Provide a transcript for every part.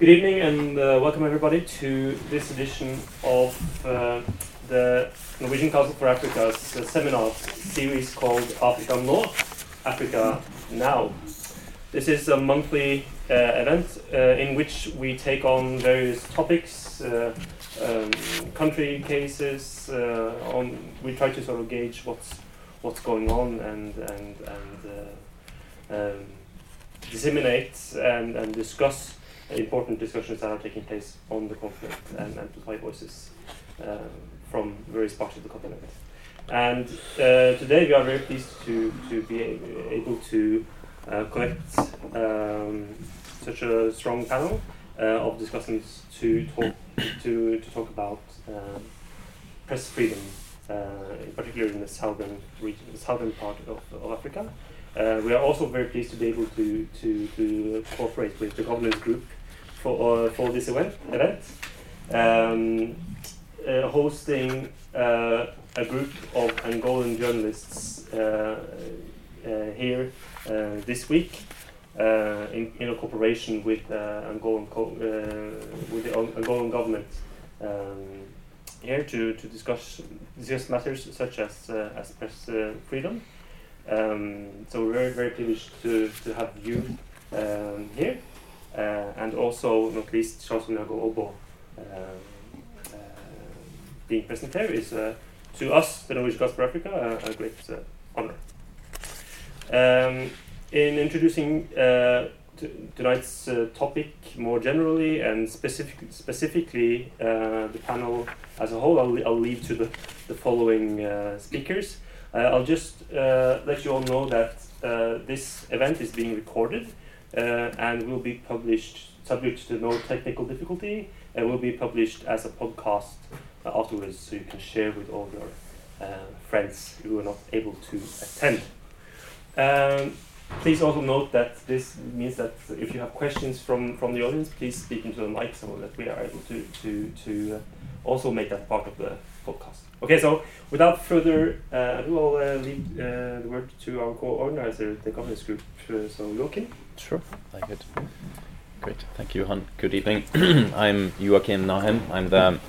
Good evening and uh, welcome everybody to this edition of uh, the Norwegian Council for Africa's uh, seminar series called Africa Nå, Africa Now. This is a monthly uh, event uh, in which we take on various topics, uh, um, country cases. on we try to sort of gauge what's what's going on and and and um, disseminate and, and discuss important discussions that are taking place on the continent and amplify voices uh, from various parts of the continent. And uh, today we are very pleased to, to be able to uh, connect um, such a strong panel uh, of discussants to talk to, to talk about um, press freedom, uh, in particular in the southern region, the southern part of, of Africa. Uh, we are also very pleased to be able to, to, to cooperate with the governance group for, uh, for this event. event. Um, uh, hosting uh, a group of Angolan journalists uh, uh, here uh, this week in, in a cooperation with Angolan co- with the Angolan government um, here to, to discuss discuss matters such as as press freedom. Um, so we're very very privileged to, to have you um, here, and also not least Charles Onyango-Obbo um, uh, being present here is uh, to us the Norwegian for Africa a, great uh, honor. Um, in introducing uh, tonight's uh, topic more generally and specific, specifically uh, the panel as a whole, I'll, I'll leave to the, the following uh, speakers. Uh, I'll just uh, let you all know that uh, this event is being recorded uh, and will be published subject to no technical difficulty and will be published as a podcast uh, afterwards so you can share with all your uh, friends who are not able to attend. Um, please also note that this means that if you have questions from, from the audience, please speak into the mic so that we are able to, to, to uh, also make that part of the podcast. Okay, so without further uh, ado, I'll uh, leave uh, the word to our co-organizer, the governance group, uh, so Joachim. Sure, I could. Great, thank you, Hunt. Good evening. I'm Joachim Nahem. I'm the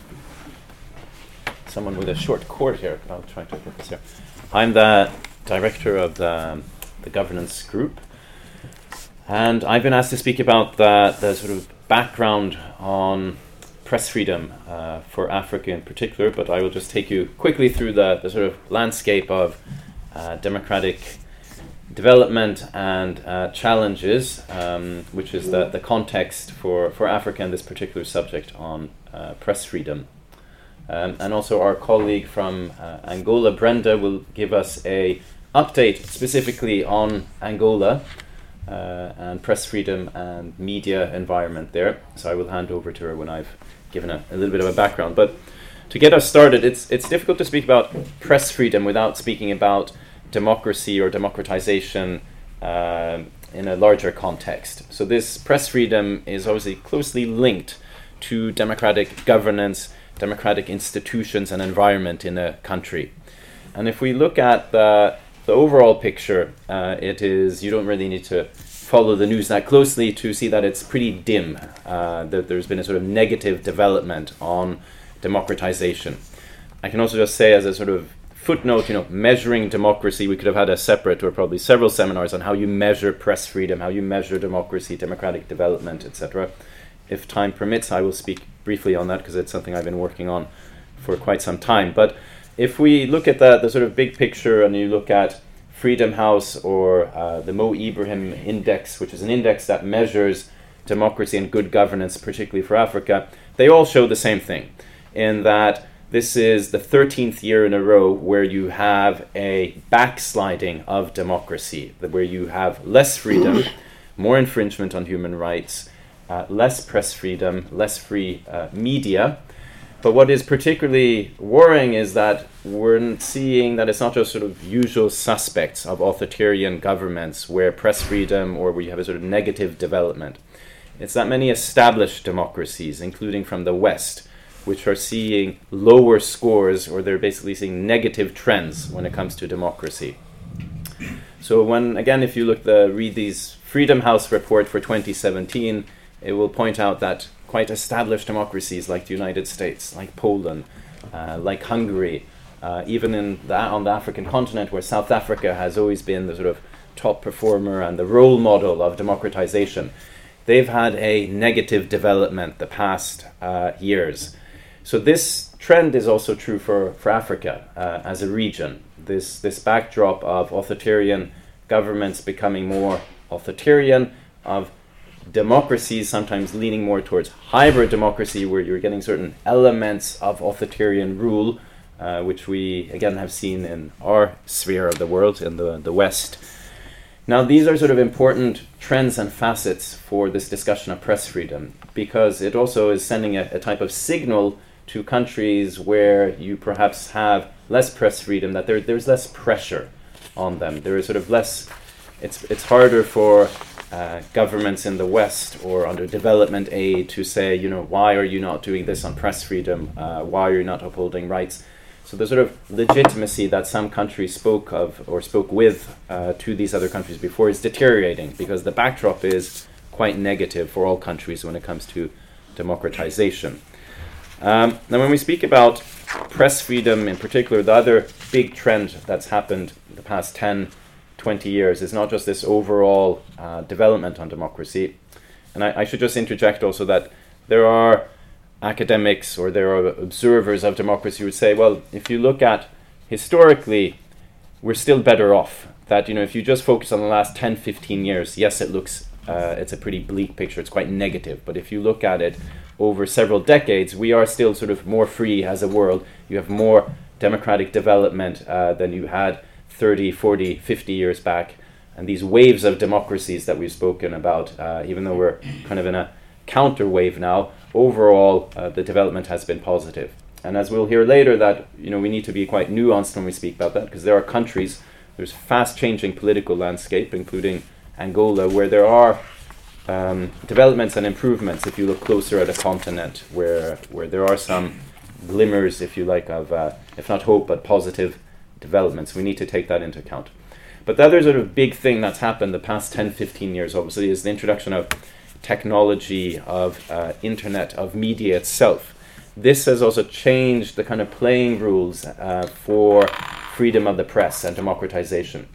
someone with a short cord here. I'll try to get this here. I'm the director of the, the governance group, and I've been asked to speak about the, the sort of background on press freedom uh, for Africa in particular. But I will just take you quickly through the, the sort of landscape of uh, democratic development and uh, challenges, um, which is the, the context for, for Africa and this particular subject on uh, press freedom. Um, and also our colleague from uh, Angola, Brenda, will give us a update specifically on Angola uh, and press freedom and media environment there. So I will hand over to her when I've given a, a little bit of a background. But to get us started, it's, it's difficult to speak about press freedom without speaking about democracy or democratization um in a larger context. So, this press freedom is obviously closely linked to democratic governance, democratic institutions, and environment in a country. And if we look at the, the overall picture, uh, it is you don't really need to follow the news that closely to see that it's pretty dim. Uh, that there's been a sort of negative development on democratization. I can also just say, as a sort of footnote, you know, measuring democracy, we could have had a separate or probably several seminars on how you measure press freedom, how you measure democracy, democratic development, etc. If time permits, I will speak briefly on that because it's something I've been working on for quite some time. But if we look at the, the sort of big picture and you look at Freedom House or uh, the Mo Ibrahim Index, which is an index that measures democracy and good governance, particularly for Africa, they all show the same thing in that this is the 13th year in a row where you have a backsliding of democracy, where you have less freedom, more infringement on human rights, uh, less press freedom, less free uh, media. But what is particularly worrying is that we're seeing that it's not just sort of usual suspects of authoritarian governments where press freedom or where you have a sort of negative development. It's that many established democracies, including from the West, which are seeing lower scores or they're basically seeing negative trends when it comes to democracy. So when again, if you look the read these Freedom House report for 2017, it will point out that quite established democracies like the United States, like Poland, uh, like Hungary, uh, even in the, on the African continent, where South Africa has always been the sort of top performer and the role model of democratization, they've had a negative development the past uh, years. So this trend is also true for, for Africa uh, as a region. This, this backdrop of authoritarian governments becoming more authoritarian, of democracies sometimes leaning more towards hybrid democracy, where you're getting certain elements of authoritarian rule, uh, which we again have seen in our sphere of the world, in the, the West. Now, these are sort of important trends and facets for this discussion of press freedom because it also is sending a, a type of signal to countries where you perhaps have less press freedom that there, there's less pressure on them. There is sort of less, it's, it's harder for uh, governments in the West or under development aid to say, you know, why are you not doing this on press freedom? Uh, why are you not upholding rights? So the sort of legitimacy that some countries spoke of or spoke with uh, to these other countries before is deteriorating because the backdrop is quite negative for all countries when it comes to democratization. Um, now, when we speak about press freedom in particular, the other big trend that's happened in the past 10, 20 years is not just this overall uh, development on democracy. And I, I, should just interject also that there are academics or there are observers of democracy who would say, well, if you look at historically, we're still better off. That, you know, if you just focus on the last 10, 15 years, yes, it looks, uh, it's a pretty bleak picture, it's quite negative. But if you look at it over several decades, we are still sort of more free as a world. You have more democratic development uh, than you had 30, 40, 50 years back. And these waves of democracies that we've spoken about, uh, even though we're kind of in a counter wave now, overall uh, the development has been positive. And as we'll hear later, that you know we need to be quite nuanced when we speak about that because there are countries, there's fast changing political landscape, including Angola, where there are um, developments and improvements. If you look closer at a continent where where there are some glimmers, if you like, of uh, if not hope but positive developments. We need to take that into account. But the other sort of big thing that's happened the past 10, 15 years, obviously, is the introduction of technology, of uh, internet, of media itself. This has also changed the kind of playing rules uh, for freedom of the press and democratization.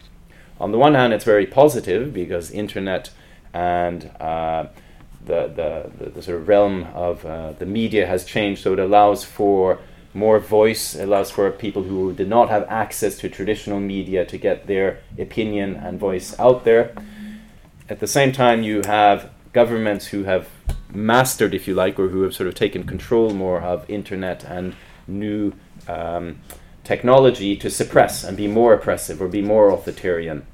On the one hand, it's very positive because internet and uh, the, the, the, sort of realm of uh, the media has changed, so it allows for more voice, allows for people who did not have access to traditional media to get their opinion and voice out there. At the same time, you have governments who have mastered, if you like, or who have sort of taken control more of internet and new um, technology to suppress and be more oppressive or be more authoritarian.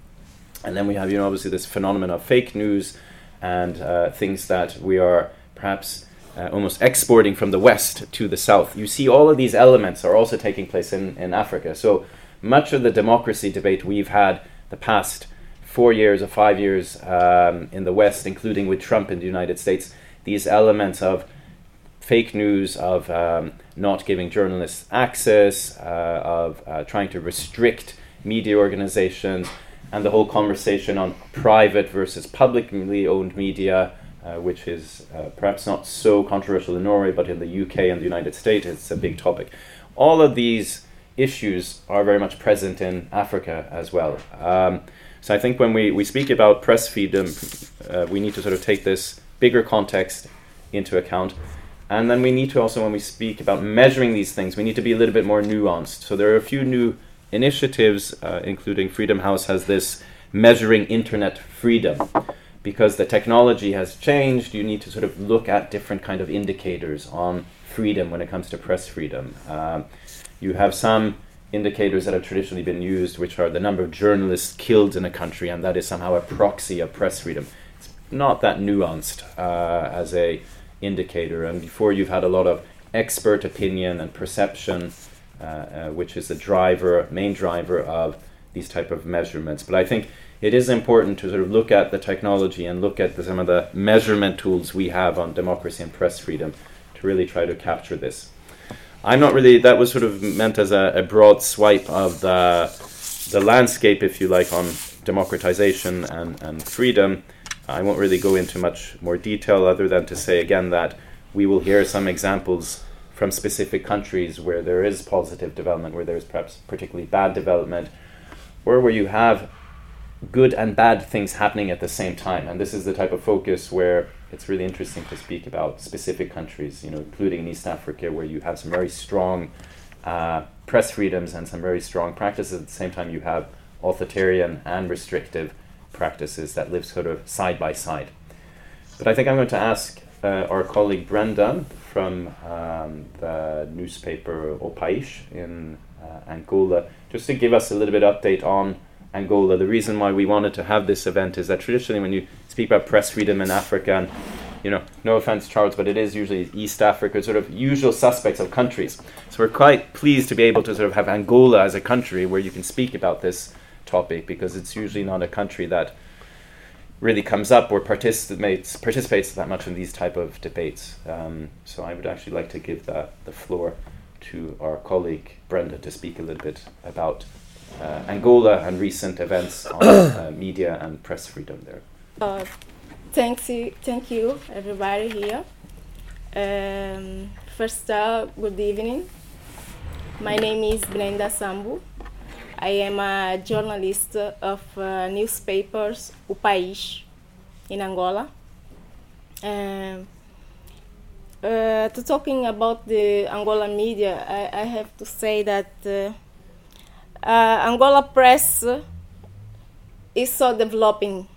And then we have, you know, obviously this phenomenon of fake news and uh, things that we are perhaps uh, almost exporting from the west to the south. You see, all of these elements are also taking place in, in Africa. So much of the democracy debate we've had the past four years or five years um, in the West, including with Trump in the United States, these elements of fake news, of um, not giving journalists access, uh, of uh, trying to restrict media organizations, and the whole conversation on private versus publicly owned media uh, which is uh, perhaps not so controversial in Norway, but in the UK and the United States, it's a big topic. All of these issues are very much present in Africa as well. Um, so I think when we, we speak about press freedom, uh, we need to sort of take this bigger context into account. And then we need to also, when we speak about measuring these things, we need to be a little bit more nuanced. So there are a few new initiatives, uh, including Freedom House has this measuring internet freedom because the technology has changed, you need to sort of look at different kind of indicators on freedom when it comes to press freedom. Um, you have some indicators that have traditionally been used, which are the number of journalists killed in a country, and that is somehow a proxy of press freedom. It's not that nuanced uh, as a indicator, and before you've had a lot of expert opinion and perception, Uh, uh, which is the driver, main driver of these type of measurements. But I think it is important to sort of look at the technology and look at the, some of the measurement tools we have on democracy and press freedom to really try to capture this. I'm not really, that was sort of meant as a, a broad swipe of the, the landscape, if you like, on democratization and, and freedom. I won't really go into much more detail other than to say again that we will hear some examples from specific countries where there is positive development, where there's perhaps particularly bad development, or where you have good and bad things happening at the same time. And this is the type of focus where it's really interesting to speak about specific countries, you know, including in East Africa, where you have some very strong uh, press freedoms and some very strong practices. At the same time, you have authoritarian and restrictive practices that live sort of side by side. But I think I'm going to ask uh, our colleague Brenda from um, the newspaper O País in uh, Angola just to give us a little bit update on Angola. The reason why we wanted to have this event is that traditionally, when you speak about press freedom in Africa, and you know, no offense, Charles, but it is usually East Africa, sort of usual suspects of countries. So we're quite pleased to be able to sort of have Angola as a country where you can speak about this topic because it's usually not a country that really comes up or participates participates that much in these type of debates. Um, so I would actually like to give the, the floor to our colleague Brenda to speak a little bit about uh, Angola and recent events on uh, media and press freedom there. Uh, thanks, thank you, everybody here. Um, first, up, good evening. My name is Brenda Sambu. I am a journalist of uh, newspapers O País in Angola. Um, uh, to talking about the Angola media, I, I have to say that uh, uh, Angola press is so developing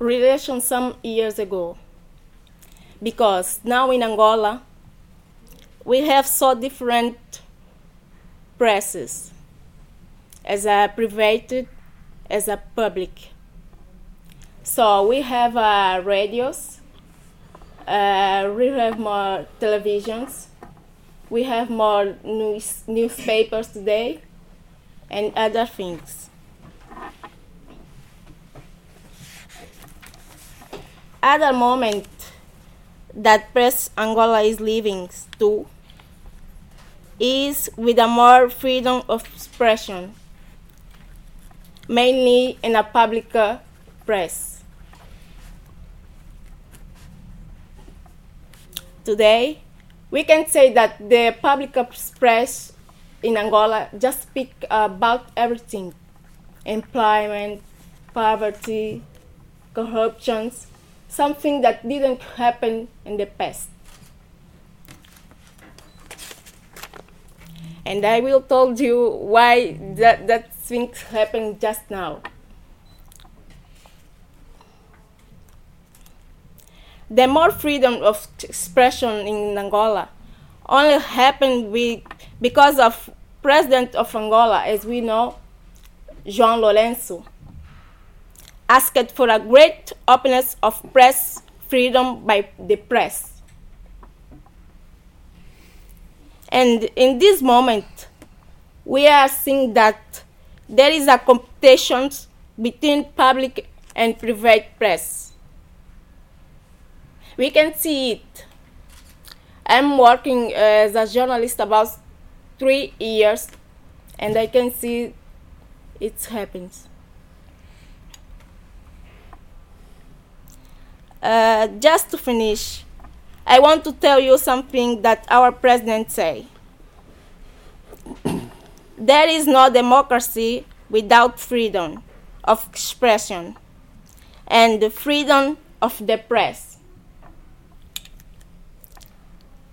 relation some years ago because now in Angola we have so different presses as a private as a public so we have uh, radios uh, we have more televisions we have more news, newspapers today and other things. Other moment that Press Angola is living too is with a more freedom of expression, mainly in a public uh, press. Today, we can say that the public press in Angola just speak about everything employment, poverty, corruptions, something that didn't happen in the past. And I will tell you why that, that things happen just now. the more freedom of expression in Angola only happened with, because of president of Angola, as we know, João Lourenço, asked for a great openness of press freedom by the press. And in this moment, we are seeing that there is a competition between public and private press we can see it. I'm working as a journalist about three years, and I can see it happens. Uh, just to finish, I want to tell you something that our president say. there is no democracy without freedom of expression and the freedom of the press.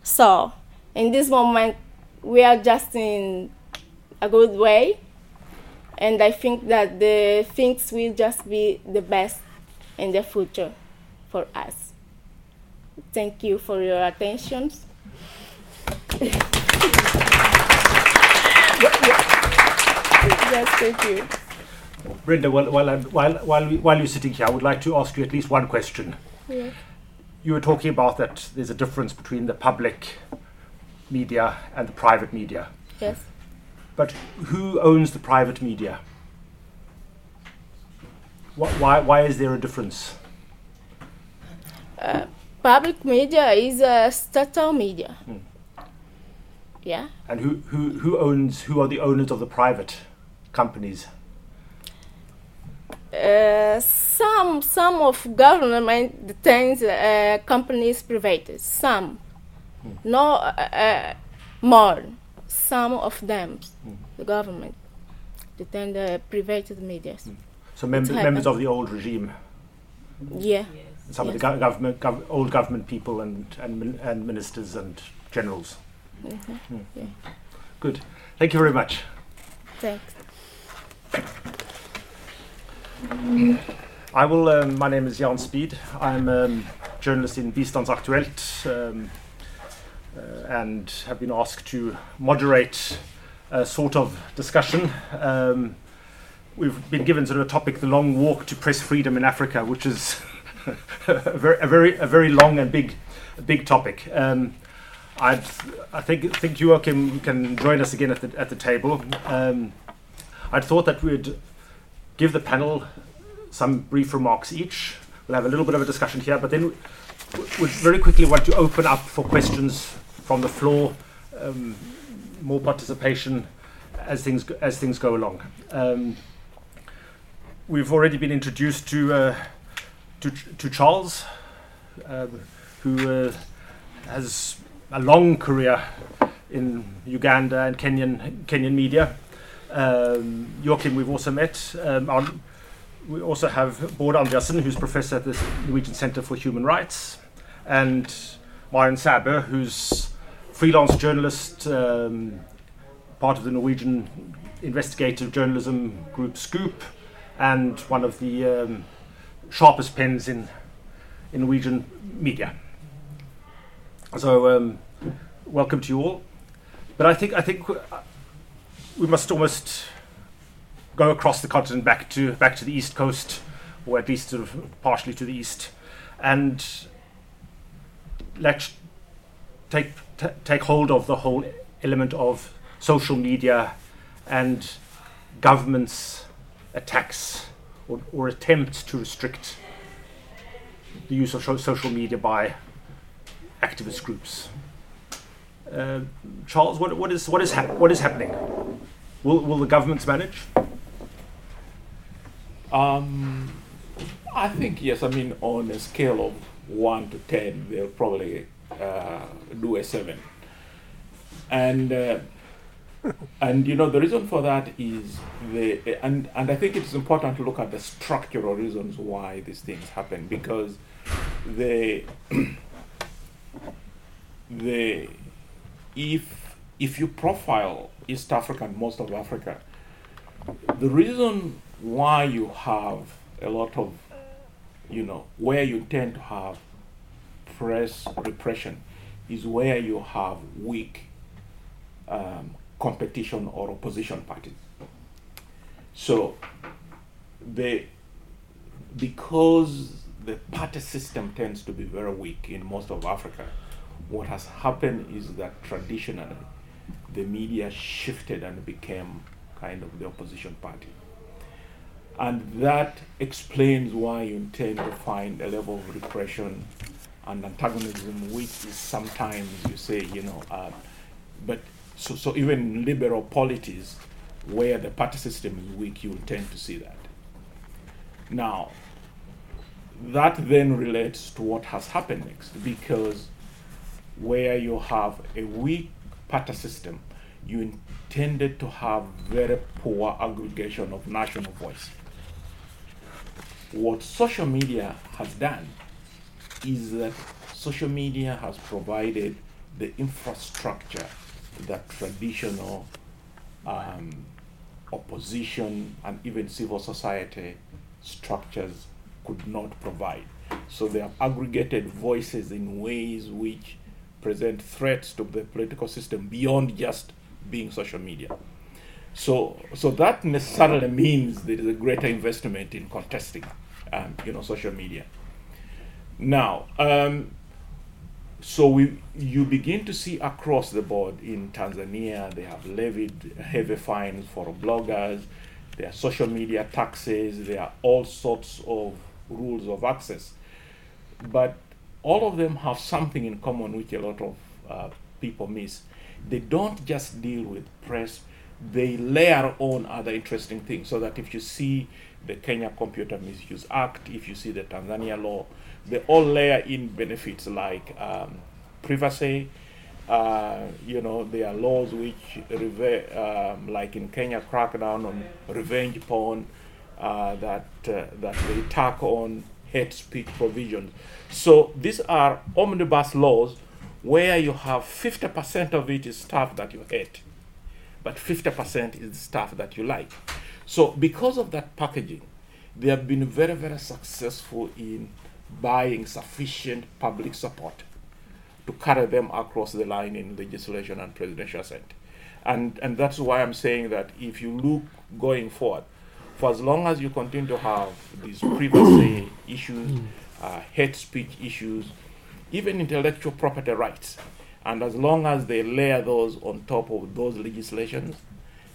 So, in this moment, we are just in a good way, and I think that the things will just be the best in the future for us. Thank you for your attention. yes, thank you. Brenda, while, while, while, while, while you're sitting here, I would like to ask you at least one question. Yeah you were talking about that there's a difference between the public media and the private media. Yes. But who owns the private media? Why, why is there a difference? Uh, public media is a stattal media. Hmm. Yeah. And who, who, who owns, who are the owners of the private companies? Uh, some some of government detains uh, companies private. Some, no uh, uh, more. Some of them, the government detain the private media. So mem- members happened. of the old regime, Yeah. Some of the go- government, gov- old government people and, and, and ministers and generals. Mhm. Yeah. Good. Thank you very much. Thanks. I will. Um, my name is Jan Speed. I'm a um, journalist in Bistandsaktuelt um, uh, and have been asked to moderate a sort of discussion. Um, we've been given sort of a topic: the long walk to press freedom in Africa, which is a very, a very, a very long and big, big topic. Um, I'd, I think think Joachim can join us again at the at the table. Um, I'd thought that we'd give the panel some brief remarks each. We'll have a little bit of a discussion here, but then would very quickly want to open up for questions from the floor, um, more participation as things go, as things go along. Um, we've already been introduced to uh, to, to Charles, um, who uh, has a long career in Uganda and Kenyan Kenyan media. Um, Joachim, we've also met. Um, our, we also have Bård Andreassen, who's professor at the Norwegian Center for Human Rights, and Maren Sabe, who's freelance journalist, um, part of the Norwegian investigative journalism group Scoop, and one of the um, sharpest pens in, in Norwegian media. So, um, welcome to you all. But I think I think we must almost go across the continent back to back to the east coast, or at least sort of partially to the east, and let's take t- take hold of the whole element of social media and governments' attacks or, or attempts to restrict the use of social media by activist groups. Uh, Charles, what, what is what is hap- what is happening? Will, will the governments manage? Um, I think yes. I mean, on a scale of one to ten, they'll probably uh, do a seven. And uh, and you know the reason for that is the and and I think it's important to look at the structural reasons why these things happen because the the if if you profile East Africa and most of Africa, the reason why you have a lot of, you know, where you tend to have press repression is where you have weak um, competition or opposition parties. So, the because the party system tends to be very weak in most of Africa, what has happened is that traditionally the media shifted and became kind of the opposition party. And that explains why you tend to find a level of repression and antagonism, which is sometimes you say, you know, uh, but so, so even liberal polities where the party system is weak, you will tend to see that. Now, that then relates to what has happened next because where you have a weak party system, you intended to have very poor aggregation of national voice. What social media has done is that social media has provided the infrastructure that traditional um, opposition and even civil society structures could not provide. So they have aggregated voices in ways which present threats to the political system beyond just being social media. So, so that necessarily means there is a greater investment in contesting, um, you know, social media. Now, um, so we, you begin to see across the board in Tanzania, they have levied heavy fines for bloggers. There are social media taxes. There are all sorts of rules of access, but all of them have something in common which a lot of uh, people miss. They don't just deal with press; they layer on other interesting things. So that if you see the Kenya Computer Misuse Act, if you see the Tanzania law, they all layer in benefits like um, privacy. Uh, you know, there are laws which, reve- um, like in Kenya, crackdown on revenge porn, uh, that uh, that they tack on hate speech provisions. So these are omnibus laws where you have 50% of it is stuff that you hate, but 50% is stuff that you like. So because of that packaging, they have been very, very successful in buying sufficient public support to carry them across the line in legislation and presidential assent. And, and that's why I'm saying that if you look going forward, for as long as you continue to have these privacy issues, uh, hate speech issues, even intellectual property rights, and as long as they layer those on top of those legislations,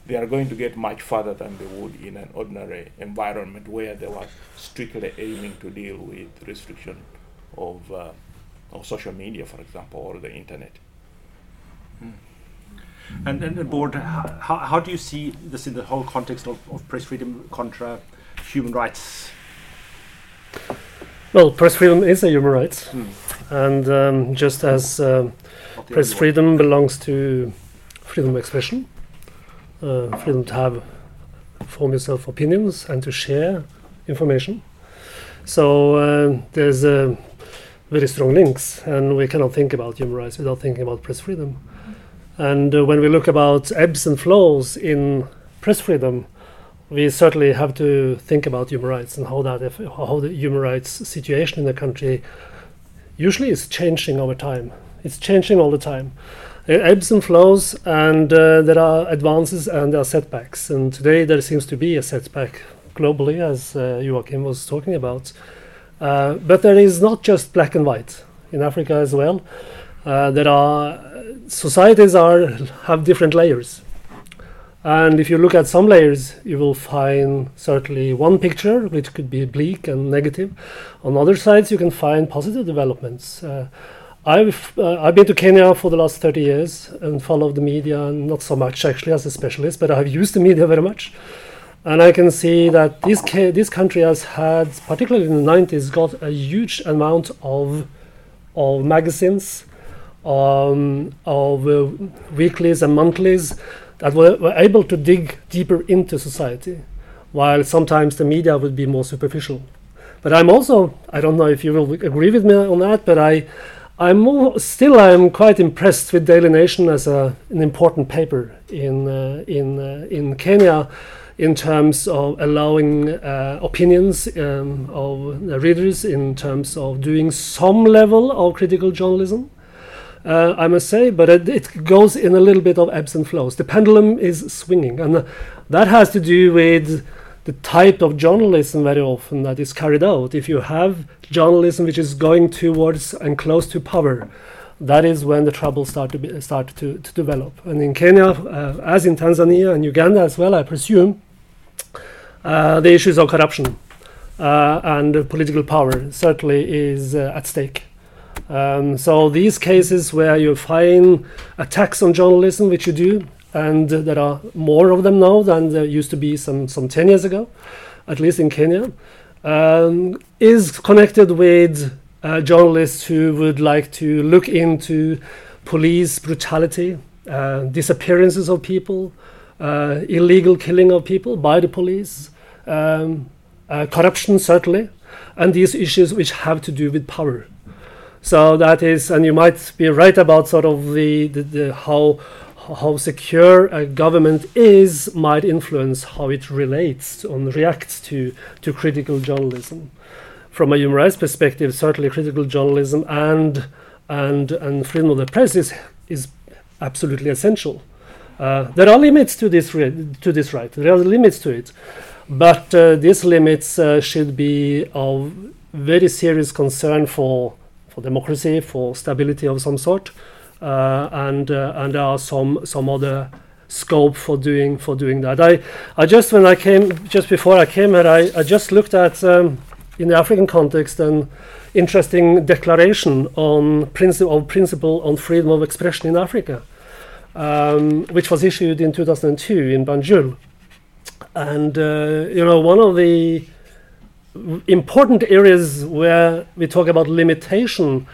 they are going to get much further than they would in an ordinary environment where they were strictly aiming to deal with restriction of, uh, of social media, for example, or the internet. And, and the board, how, how do you see this in the whole context of, of press freedom contra human rights? Well, press freedom is a human right, Hmm. and um, just as um, Not the press freedom belongs to freedom of expression, uh, freedom to have form yourself opinions and to share information. So uh, there's uh, very strong links, and we cannot think about human rights without thinking about press freedom. And uh, when we look about ebbs and flows in press freedom, we certainly have to think about human rights and how that how the human rights situation in the country usually is changing over time. It's changing all the time. It ebbs and flows, and uh, there are advances and there are setbacks. And today there seems to be a setback globally, as uh, Joachim was talking about. Uh, but there is not just black and white in Africa as well. Uh, there are societies are have different layers. And if you look at some layers, you will find certainly one picture which could be bleak and negative. On other sides, you can find positive developments. Uh, I've uh, I've been to Kenya for the last 30 years and followed the media, not so much actually as a specialist, but I've used the media very much. And I can see that this ca- this country has had, particularly in the 90s, got a huge amount of of magazines, um, of uh, weeklies and monthlies that were, were able to dig deeper into society, while sometimes the media would be more superficial. But I'm also, I don't know if you will agree with me on that, but I, I'm more, still I'm quite impressed with Daily Nation as a, an important paper in uh, in uh, in Kenya, in terms of allowing uh, opinions um, of readers, in terms of doing some level of critical journalism. Uh, I must say, but it, it goes in a little bit of ebbs and flows. The pendulum is swinging, and uh, that has to do with the type of journalism very often that is carried out. If you have journalism which is going towards and close to power, that is when the troubles start to be, start to, to develop. And in Kenya, uh, as in Tanzania and Uganda as well, I presume, uh, the issues of corruption uh, and political power certainly is uh, at stake. Um, so these cases where you find attacks on journalism, which you do, and there are more of them now than there used to be some, some 10 years ago, at least in Kenya, um, is connected with uh, journalists who would like to look into police brutality, uh, disappearances of people, uh, illegal killing of people by the police, um, uh, corruption certainly, and these issues which have to do with power. So that is, and you might be right about sort of the, the, the how how secure a government is might influence how it relates and reacts to to critical journalism. From a human rights perspective, certainly critical journalism and and and freedom of the press is is absolutely essential. Uh, there are limits to this to this right. There are limits to it, but uh, these limits uh, should be of very serious concern for for democracy, for stability of some sort, and uh, and there are some some other scope for doing for doing that. I I just when I came just before I came here, I, I just looked at um, in the African context an interesting declaration on principle of principle on freedom of expression in Africa, um, which was issued in 2002 in Banjul. And uh, you know, one of the important areas where we talk about limitation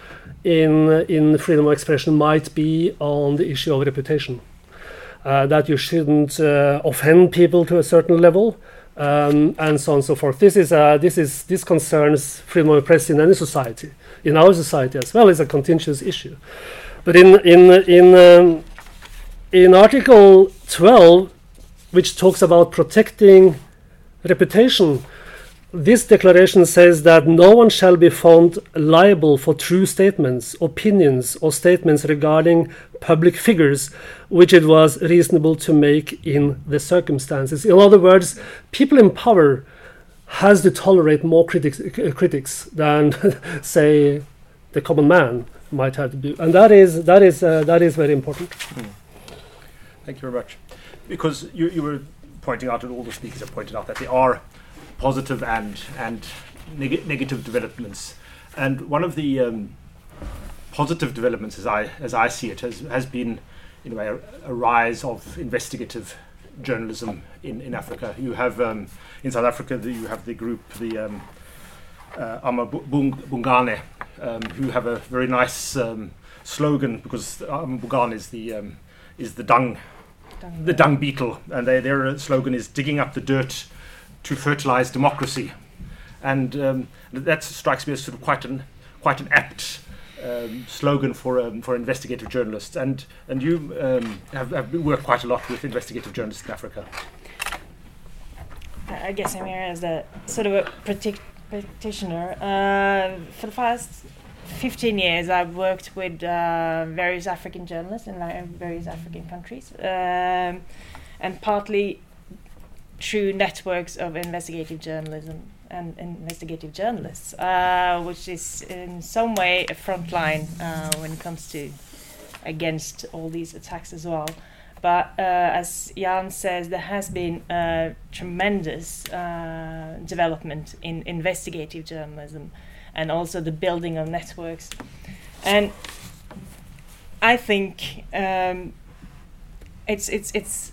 in in freedom of expression might be on the issue of reputation. Uh, that you shouldn't uh, offend people to a certain level, um, and so on and so forth. This is uh, this is this concerns freedom of press in any society, in our society as well. It's a contentious issue. But in in in um, in Article 12, which talks about protecting reputation, this declaration says that no one shall be found liable for true statements, opinions, or statements regarding public figures which it was reasonable to make in the circumstances. In other words, people in power has to tolerate more critics, critics than, say, the common man might have to do, and that is that is uh, that is very important. Thank you very much. Because you, you were pointing out, and all the speakers have pointed out, that they are positive and and neg- negative developments. And one of the um, positive developments, as I as I see it, has has been, in a way, a, a rise of investigative journalism in, in Africa. You have um, in South Africa, the, you have the group, the um, uh, amaBhungane, um, who have a very nice um, slogan because amaBhungane is the um, is the dung, Dung the dung beetle, and they, their slogan is digging up the dirt to fertilize democracy, and um, that strikes me as sort of quite an quite an apt um, slogan for um, for investigative journalists. And and you um, have, have worked quite a lot with investigative journalists in Africa. I guess I'm here as a sort of a practitioner. Uh, for the past 15 years, I've worked with uh, various African journalists in various African countries, um, and partly through networks of investigative journalism and investigative journalists, uh, which is in some way a front line uh, when it comes to against all these attacks as well. But uh, as Jan says, there has been uh, tremendous uh, development in investigative journalism and also the building of networks. And I think um, it's, it's, it's,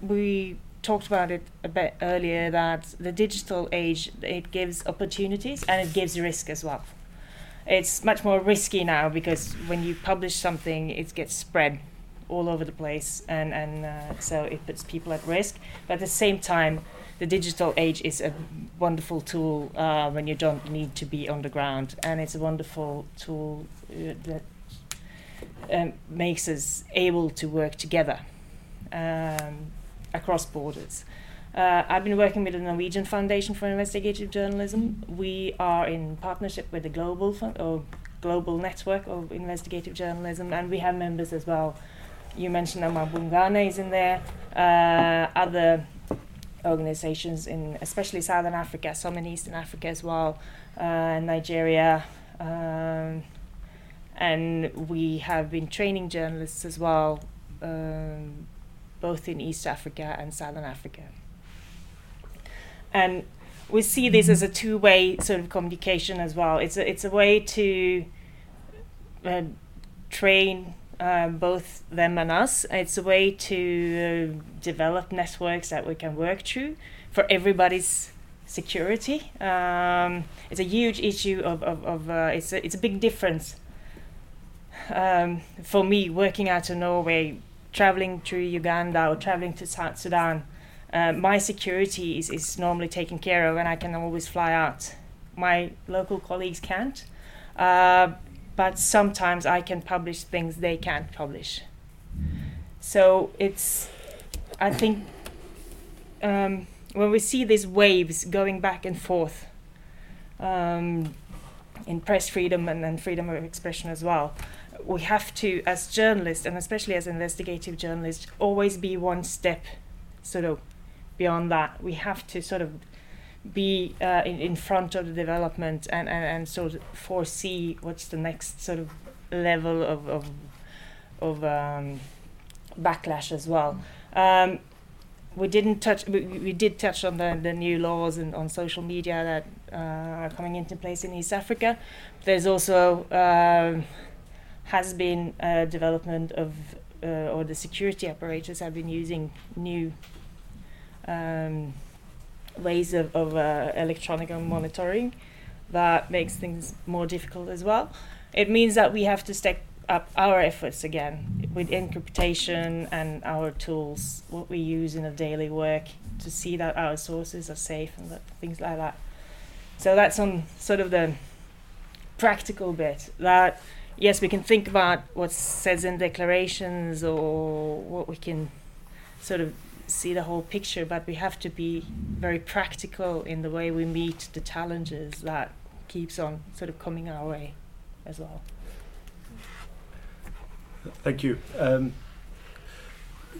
we talked about it a bit earlier that the digital age, it gives opportunities and it gives risk as well. It's much more risky now because when you publish something, it gets spread all over the place, and and uh, so it puts people at risk. But at the same time, the digital age is a wonderful tool uh, when you don't need to be on the ground, and it's a wonderful tool uh, that um, makes us able to work together um, across borders. Uh, I've been working with the Norwegian Foundation for Investigative Journalism. We are in partnership with the Global Fun- or Global Network of Investigative Journalism, and we have members as well you mentioned amaBhungane is in there. Uh, other organizations in especially Southern Africa, some in Eastern Africa as well, uh, Nigeria. Um, and we have been training journalists as well, um, both in East Africa and Southern Africa. And we see this as a two-way sort of communication as well. It's a, it's a way to uh, train uh, both them and us. It's a way to uh, develop networks that we can work through for everybody's security. Um, it's a huge issue of, of, of uh, it's, a, it's a big difference um, for me working out of Norway, traveling through Uganda or traveling to South Sudan. Uh, my security is, is normally taken care of and I can always fly out. My local colleagues can't. Uh, but sometimes I can publish things they can't publish. So it's, I think, um, when we see these waves going back and forth um, in press freedom and, and freedom of expression as well, we have to, as journalists and especially as investigative journalists, always be one step sort of beyond that. We have to sort of be uh, in, in front of the development and, and, and sort of foresee what's the next sort of level of of, of um, backlash as well. Um, we didn't touch. We, we did touch on the, the new laws and on social media that uh, are coming into place in East Africa. There's also um, has been a development of uh, or the security operators have been using new um, ways of, of uh, electronic monitoring that makes things more difficult as well. It means that we have to step up our efforts again with encryptation and our tools, what we use in a daily work to see that our sources are safe and that, things like that. So that's on sort of the practical bit that yes we can think about what says in declarations or what we can sort of see the whole picture but we have to be very practical in the way we meet the challenges that keeps on sort of coming our way as well. Thank you. Um,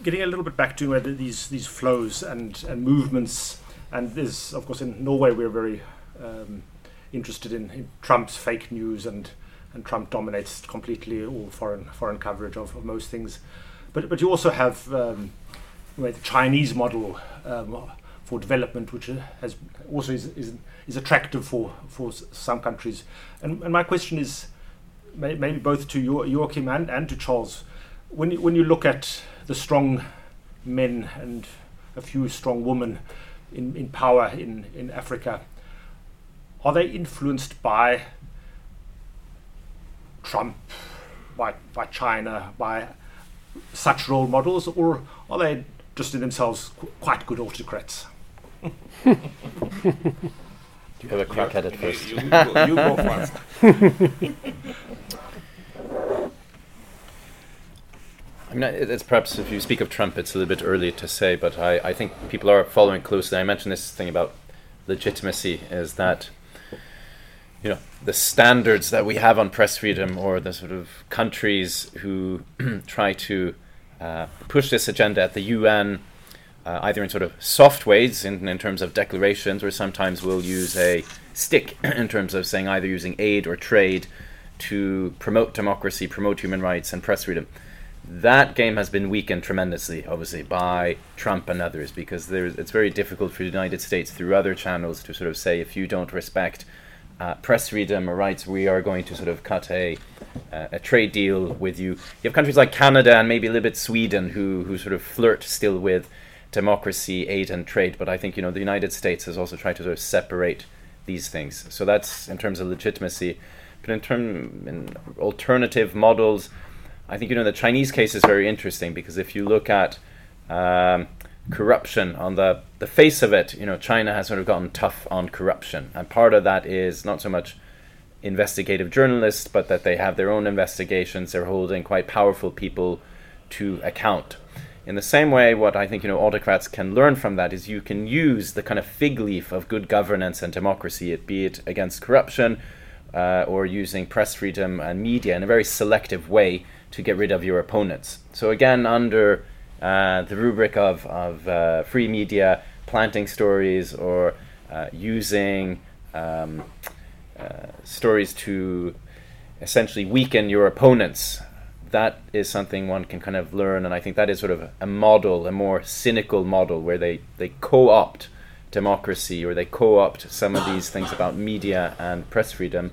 getting a little bit back to uh, these these flows and and movements and this of course in norway we're very um, interested in, in, Trump's fake news and and Trump dominates completely all foreign foreign coverage of, of most things. But but you also have um, the Chinese model um, for development, which has also is, is, is attractive for for some countries. And and my question is maybe both to Joachim and, and to Charles, when you, when you look at the strong men and a few strong women in, in power in, in Africa, are they influenced by Trump, by, by China, by such role models, or are they just in themselves qu- quite good autocrats? Do you have a crack at it first. You, you, go, you go first. I mean, it's perhaps if you speak of Trump, it's a little bit early to say, but I, I think people are following closely. I mentioned this thing about legitimacy is that you know the standards that we have on press freedom or the sort of countries who try to uh, push this agenda at the UN uh, either in sort of soft ways in, in terms of declarations or sometimes we'll use a stick in terms of saying either using aid or trade to promote democracy, promote human rights and press freedom. That game has been weakened tremendously, obviously, by Trump and others, because it's very difficult for the United States through other channels to sort of say if you don't respect uh, press freedom or rights, we are going to sort of cut a uh, a trade deal with you. You have countries like Canada and maybe a little bit Sweden who who sort of flirt still with democracy, aid, and trade. But I think you know the United States has also tried to sort of separate these things. So that's in terms of legitimacy. But in terms in alternative models, I think you know the Chinese case is very interesting because if you look at um, corruption on the the face of it, you know, China has sort of gotten tough on corruption, and part of that is not so much investigative journalists, but that they have their own investigations. They're holding quite powerful people to account. In the same way, what I think you know autocrats can learn from that is you can use the kind of fig leaf of good governance and democracy, it be it against corruption uh, or using press freedom and media in a very selective way to get rid of your opponents. So again, under uh, the rubric of, of uh, free media, planting stories, or uh, using um, uh, stories to essentially weaken your opponents. That is something one can kind of learn, and I think that is sort of a model, a more cynical model, where they, they co opt democracy or they co opt some of these things about media and press freedom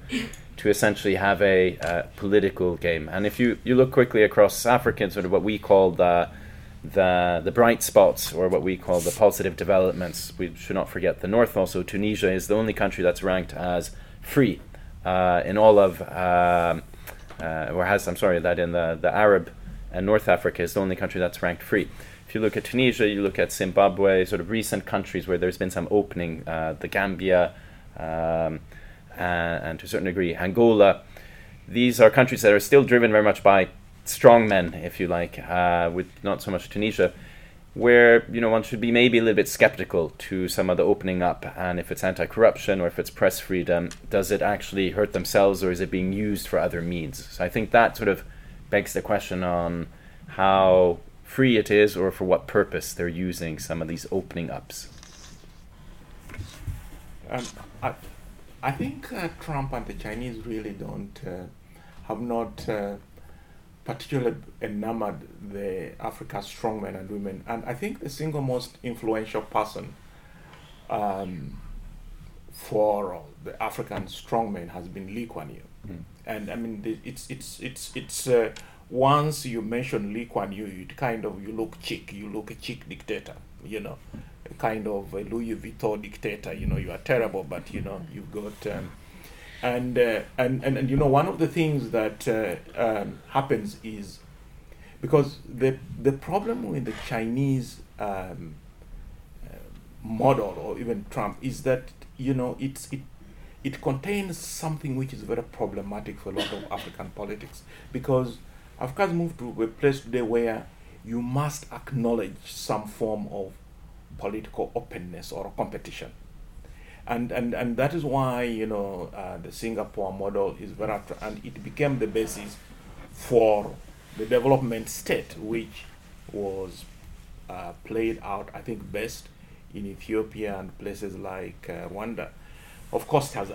to essentially have a uh, political game. And if you, you look quickly across Africa, sort of what we call the the the bright spots or what we call the positive developments. We should not forget the north. Also, Tunisia is the only country that's ranked as free uh, in all of, um, uh, or has I'm sorry, that in the the Arab and North Africa is the only country that's ranked free. If you look at Tunisia, you look at Zimbabwe, sort of recent countries where there's been some opening, uh, the Gambia, um, and, and to a certain degree Angola. These are countries that are still driven very much by strong men, if you like, uh, with not so much Tunisia, where you know one should be maybe a little bit skeptical to some of the opening up, and if it's anti-corruption or if it's press freedom, does it actually hurt themselves or is it being used for other means? So I think that sort of begs the question on how free it is or for what purpose they're using some of these opening ups. Um, I, I think uh, Trump and the Chinese really don't uh, have not uh, particularly enamored the Africa strongmen and women. And I think the single most influential person um, for the African strongmen has been Lee Kuan Yew. Mm. And I mean, the, it's it's it's it's uh, once you mention Lee Kuan Yew, you kind of you look chic, you look a chic dictator, you know. a kind of a Louis Vuitton dictator. You know, you are terrible, but you know, you've got. Um, and, uh, and and and you know, one of the things that uh, um, happens is because the the problem with the Chinese um, uh, model or even Trump is that you know it's it it contains something which is very problematic for a lot of African politics because Africa has moved to a place today where you must acknowledge some form of political openness or competition. And, and, and that is why you know uh, the Singapore model is very attra- and it became the basis for the development state which was uh, played out I think best in Ethiopia and places like uh, Rwanda. Of course, has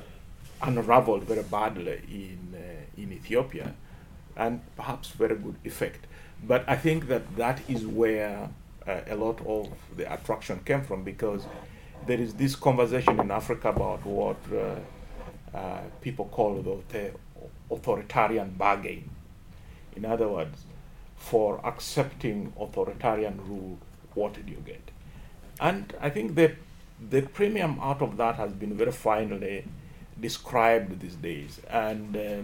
unraveled very badly in uh, in Ethiopia, and perhaps very good effect. But I think that that is where uh, a lot of the attraction came from because there is this conversation in Africa about what uh, uh, people call the authoritarian bargain. In other words, for accepting authoritarian rule, what did you get? And I think the the premium out of that has been very finely described these days. And uh,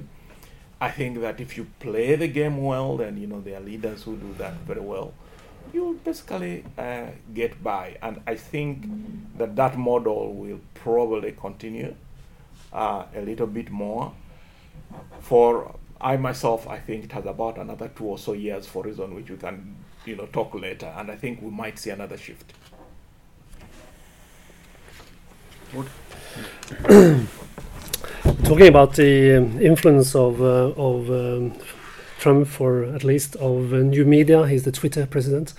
I think that if you play the game well, and you know there are leaders who do that very well, you basically uh, get by. And I think that that model will probably continue uh, a little bit more. For I myself, I think it has about another two or so years for reason which we can, you know, talk later. And I think we might see another shift. Talking about the um, influence of uh, of um, Trump, for at least of uh, new media, he's the Twitter president.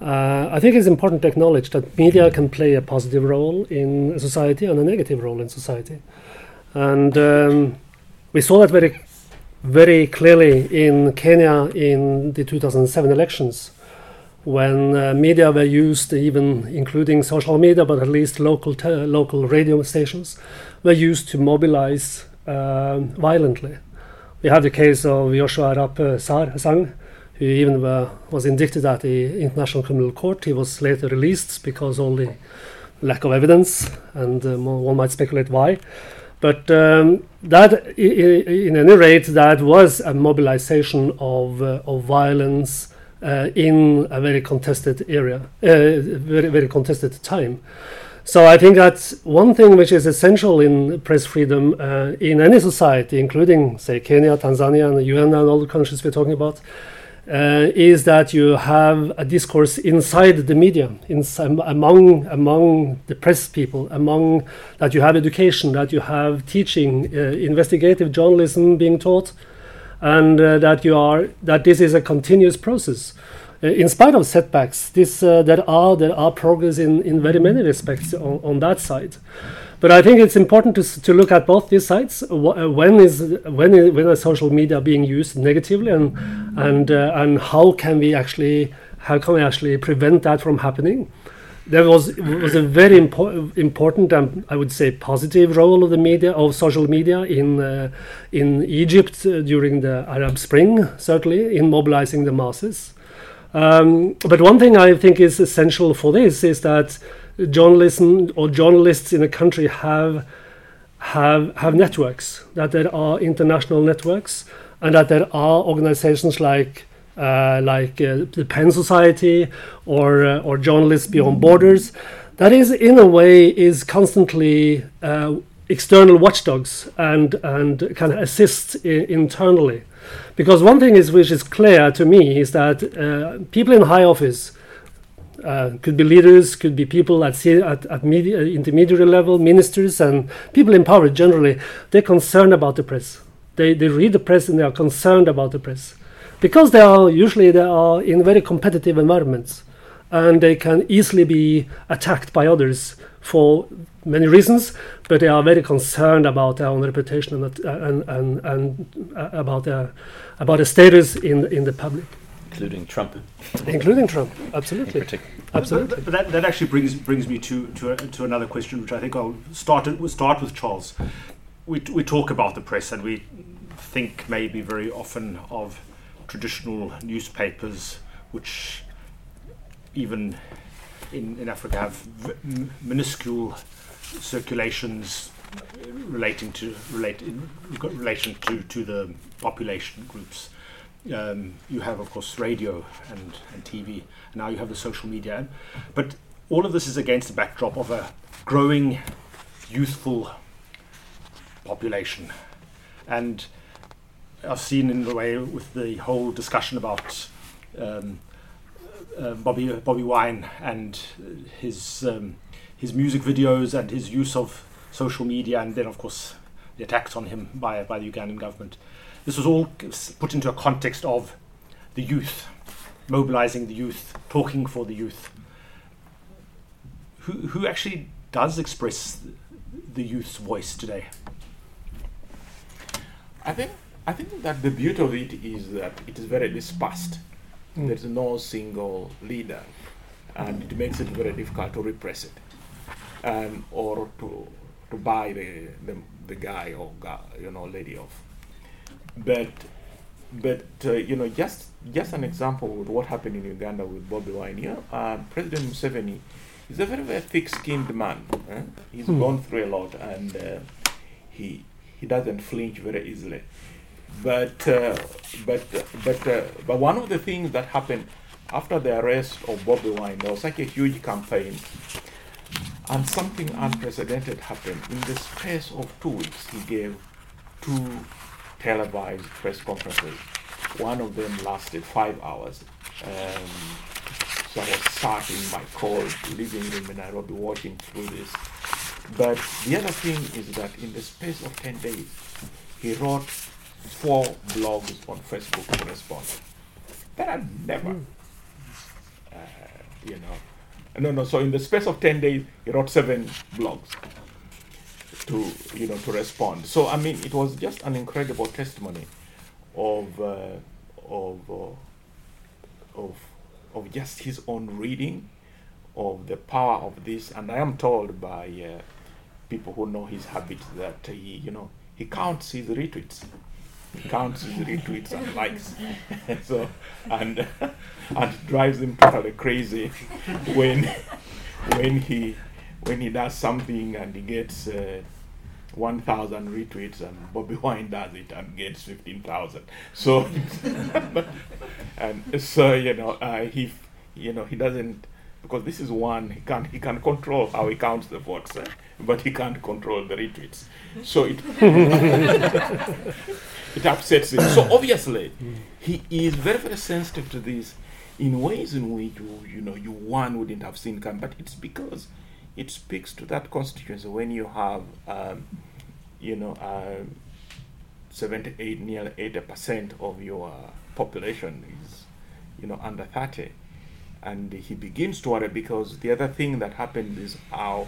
Uh, I think it's important to acknowledge that media can play a positive role in society and a negative role in society, and um, we saw that very, very clearly in Kenya in the 2007 elections when uh, media were used, even including social media, but at least local local radio stations, were used to mobilize uh, violently. We have the case of Joshua Arap uh, Sang, who even were, was indicted at the International Criminal Court. He was later released because of the lack of evidence, and um, one might speculate why. But um, that, in any rate, that was a mobilization of, uh, of violence uh, in a very contested area, uh, very very contested time. So I think that's one thing which is essential in press freedom uh, in any society, including say Kenya, Tanzania, and the UN and all the countries we're talking about. Uh, is that you have a discourse inside the media, among among the press people, among that you have education, that you have teaching, uh, investigative journalism being taught, and uh, that you are that this is a continuous process. Uh, in spite of setbacks, this uh, there are there are progress in, in very many respects on, on that side. But I think it's important to, to look at both these sides. when is when is, when is social media being used negatively, and and uh, and how can we actually how can we actually prevent that from happening? there was was a very impo- important and I would say positive role of the media of social media in uh, in Egypt uh, during the Arab Spring, certainly in mobilizing the masses. Um, but one thing I think is essential for this is that journalism or journalists in a country have have have networks that there are international networks and that there are organizations like uh, like uh, the PEN Society or uh, or Journalists Beyond Borders. That is, in a way, is constantly external watchdogs and and can assist internally. Because one thing is which is clear to me is that uh, people in high office uh, could be leaders, could be people at at, at media, intermediary level, ministers, and people in power generally. They're concerned about the press. They they read the press and they are concerned about the press because they are usually they are in very competitive environments and they can easily be attacked by others for many reasons, but they are very concerned about their own reputation and and and, and uh, about their about their status in in the public, including Trump, including Trump, absolutely, absolutely. But, but, that, that actually brings brings me to to, to another question, which I think I'll start we'll start with Charles. We we talk about the press and we think maybe very often of traditional newspapers, which even in, in Africa have minuscule circulations relating to relate in relation to, to the population groups. Um, you have, of course, radio and, and TV. Now you have the social media. But all of this is against the backdrop of a growing youthful population. And I've seen in the way with the whole discussion about um, uh, Bobi Bobi Wine and his um, his music videos and his use of social media, and then of course the attacks on him by by the Ugandan government. This was all put into a context of the youth, mobilizing the youth, talking for the youth. Who who actually does express the youth's voice today? I think I think that the beauty of it is that it is very dispersed. Mm. There is no single leader, and it makes it very difficult to repress it, um, or to to buy the, the the guy or guy, you know lady off. But but uh, you know just just an example with what happened in Uganda with Bobi Wine. Uh, President Museveni is a very very thick-skinned man. eh? He's Hmm. gone through a lot, and uh, he he doesn't flinch very easily. But uh, but but uh, but one of the things that happened after the arrest of Bobi Wine, there was like a huge campaign, and something unprecedented happened. In the space of two weeks, he gave two televised press conferences. One of them lasted five hours. Um, so I was sat in my cold living room in Nairobi watching through this. But the other thing is that in the space of 10 days, he wrote four blogs on Facebook to respond. That had never, uh, you know. No, no, so in the space of 10 days, he wrote seven blogs to, you know, to respond. So, I mean, it was just an incredible testimony of, uh, of, uh, of, of just his own reading of the power of this. And I am told by uh, people who know his habits that he, you know, he counts his retweets. Counts his retweets and likes. so, and and drives him totally crazy when when he when he does something and he gets uh, 1,000 retweets and Bobi Wine does it and gets 15,000. So, and so you know uh, he you know he doesn't because this is one he can't he can control how he counts the votes, eh, but he can't control the retweets. So it it upsets him. So obviously he is very very sensitive to this in ways in which you, you know you one wouldn't have seen come, but it's because it speaks to that constituency when you have um, you know uh, 78 nearly 80 percent of your population is you know under 30 and he begins to worry because the other thing that happens is how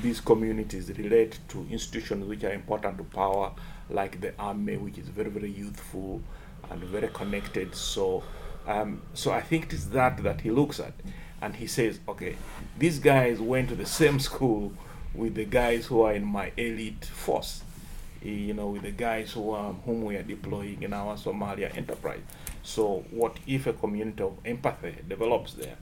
these communities relate to institutions which are important to power like the army which is very very youthful and very connected. So um, so i think it is that that he looks at and he says okay these guys went to the same school with the guys who are in my elite force eh, you know with the guys who um, whom we are deploying in our somalia enterprise. So what if a community of empathy develops there?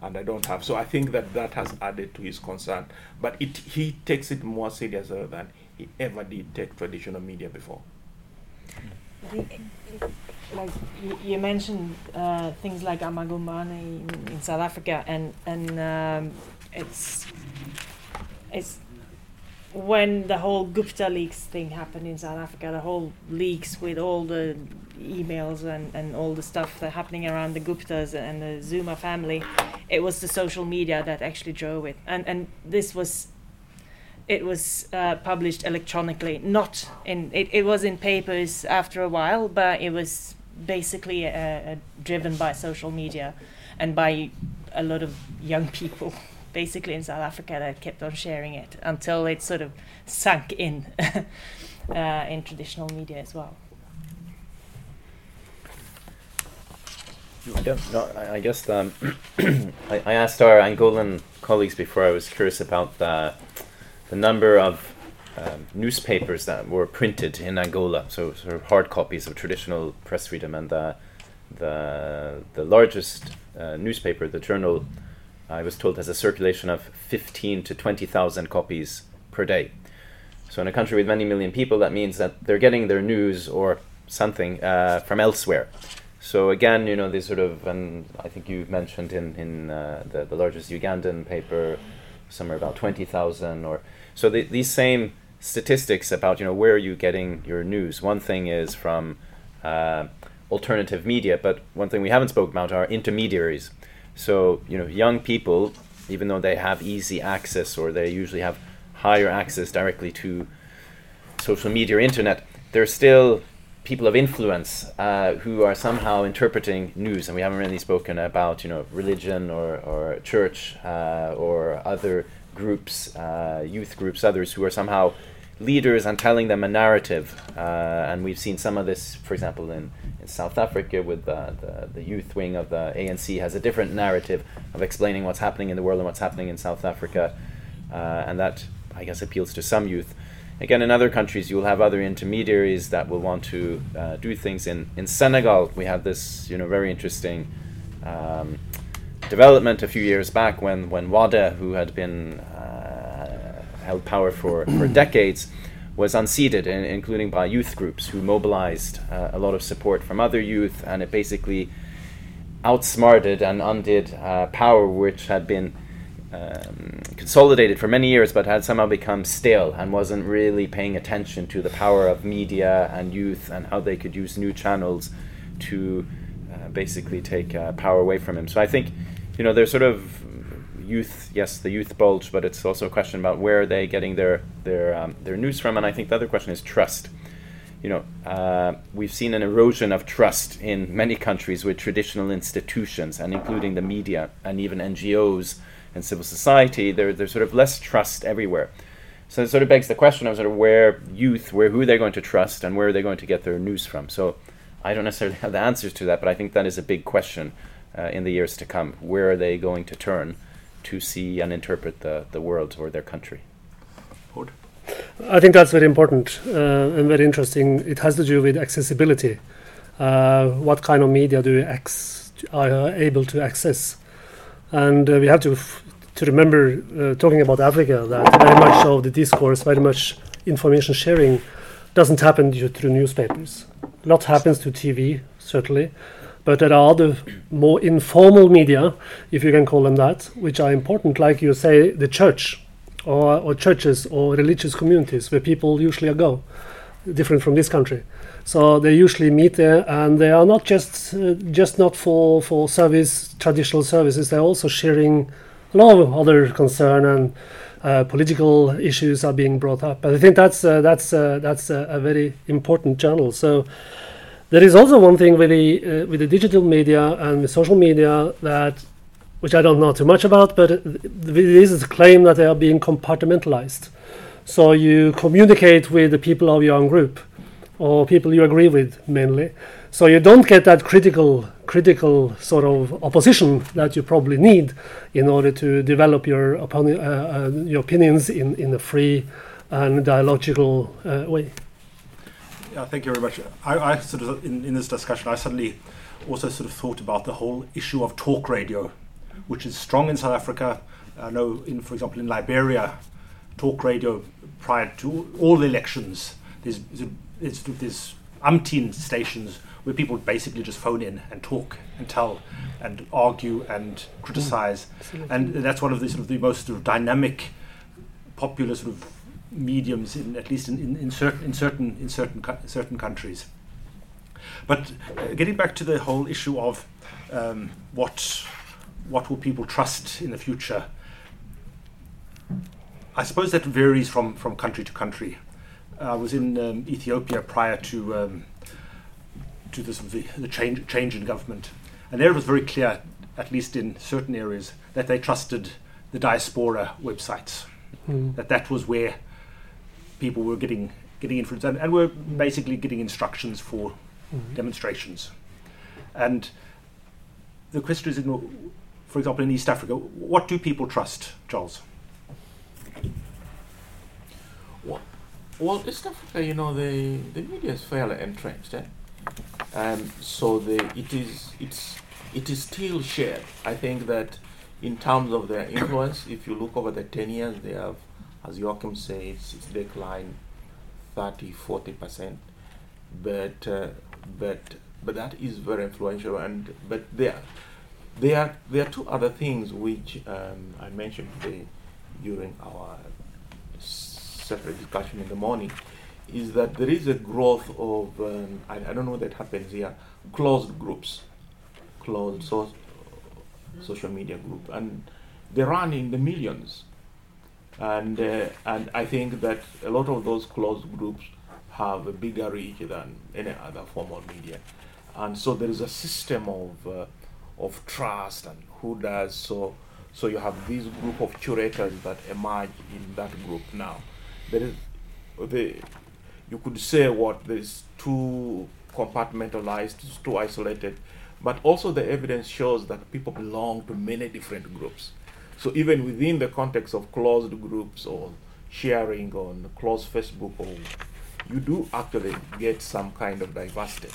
And i don't have so i think that that has added to his concern. But it he takes it more seriously than ever did take traditional media before? Think, like you, you mentioned uh, things like amaBhungane in, in South Africa, and and um, it's it's when the whole Gupta leaks thing happened in South Africa, the whole leaks with all the emails and, and all the stuff that happening around the Guptas and the Zuma family, it was the social media that actually drove it, and and this was it was uh, published electronically, not in it, it was in papers after a while, but it was basically uh, uh, driven by social media and by a lot of young people, basically in South Africa, that kept on sharing it until it sort of sank in uh, in traditional media as well. I don't know. I, I guess um, I, I asked our Angolan colleagues before. I was curious about the the number of um, newspapers that were printed in Angola, so sort of hard copies of traditional press freedom, and the the the largest uh, newspaper, the journal I was told, has a circulation of 15 to 20,000 copies per day. So in a country with many million people, that means that they're getting their news or something uh, from elsewhere. So again, you know, they sort of, and I think you mentioned in in uh, the the largest Ugandan paper, somewhere about twenty thousand, or so the, these same statistics about you know where are you getting your news. One thing is from uh, alternative media, but one thing we haven't spoken about are intermediaries. So you know, young people, even though they have easy access or they usually have higher access directly to social media or internet, they're still people of influence uh, who are somehow interpreting news, and we haven't really spoken about you know religion or or church uh, or other groups, uh, youth groups, others who are somehow leaders and telling them a narrative. Uh, and we've seen some of this, for example, in, in South Africa with the, the, the youth wing of the ANC has a different narrative of explaining what's happening in the world and what's happening in South Africa, uh, and that I guess appeals to some youth. Again, in other countries, you will have other intermediaries that will want to uh, do things. In in Senegal, we had this, you know, very interesting um, development a few years back when when Wade, who had been uh, held power for for decades, was unseated, in, including by youth groups who mobilized uh, a lot of support from other youth, and it basically outsmarted and undid uh, power which had been um, consolidated for many years, but had somehow become stale and wasn't really paying attention to the power of media and youth and how they could use new channels to uh, basically take uh, power away from him. So I think, you know, there's sort of youth, yes, the youth bulge, but it's also a question about where are they getting their their um, their news from. And I think the other question is trust. You know, uh, we've seen an erosion of trust in many countries with traditional institutions, and including the media and even NGOs and civil society, there, there's sort of less trust everywhere. So it sort of begs the question of sort of where youth, where who they're going to trust, and where are they going to get their news from. So I don't necessarily have the answers to that, but I think that is a big question uh, in the years to come. Where are they going to turn to see and interpret the, the world or their country? I think that's very important uh, and very interesting. It has to do with accessibility. Uh, what kind of media do you ex- are able to access? And uh, we have to f- to remember, uh, talking about Africa, that very much of the discourse, very much information sharing, doesn't happen due through newspapers. A lot happens to TV, certainly, but there are other more informal media, if you can call them that, which are important, like you say, the church, or, or churches, or religious communities, where people usually go, different from this country. So they usually meet there, and they are not just uh, just not for for service traditional services. They're also sharing a lot of other concern and uh, political issues are being brought up. But I think that's uh, that's uh, that's a very important channel. So there is also one thing with the uh, with the digital media and the social media that which I don't know too much about, but this is a claim that they are being compartmentalized. So you communicate with the people of your own group or people you agree with mainly. So you don't get that critical critical sort of opposition that you probably need in order to develop your, uh, uh, your opinions in, in a free and dialogical uh, way. Yeah, thank you very much. I, I sort of in, in this discussion, I suddenly also sort of thought about the whole issue of talk radio, which is strong in South Africa. I know, in for example, in Liberia, talk radio prior to all the elections, there's there's, there's umpteen stations where people basically just phone in and talk and tell and argue and mm. criticize, and that's one of the sort of the most sort of dynamic, popular sort of mediums in at least in, in, in certain in certain in certain certain countries. But uh, getting back to the whole issue of um, what what will people trust in the future, I suppose that varies from from country to country. I was in um, Ethiopia prior to um, to the, the, the change change in government, and there it was very clear, at least in certain areas, that they trusted the diaspora websites. Mm. That that was where people were getting getting influence and, and were basically getting instructions for Mhm. demonstrations. And the question is, in, for example, in East Africa, what do people trust, Charles? Well, East Africa, you know, the, the media is fairly entrenched, eh? Um, so the it is it's it is still shared. I think that in terms of their influence, if you look over the 10 years, they have, as Joachim says, it's declined 30, 40%. But, uh, but, but that is very influential. And, but there, there, there are two other things which um, I mentioned today during our separate discussion in the morning is that there is a growth of, um, I, I, don't know that happens here, closed groups, closed so, social media group, and they run in the millions. And, uh, and I think that a lot of those closed groups have a bigger reach than any other formal media. And so there is a system of, uh, of trust and who does so. So you have this group of curators that emerge in that group now. There is the you could say what there's too compartmentalized, too isolated, but also the evidence shows that people belong to many different groups. So even within the context of closed groups or sharing on closed Facebook, or you do actually get some kind of diversity.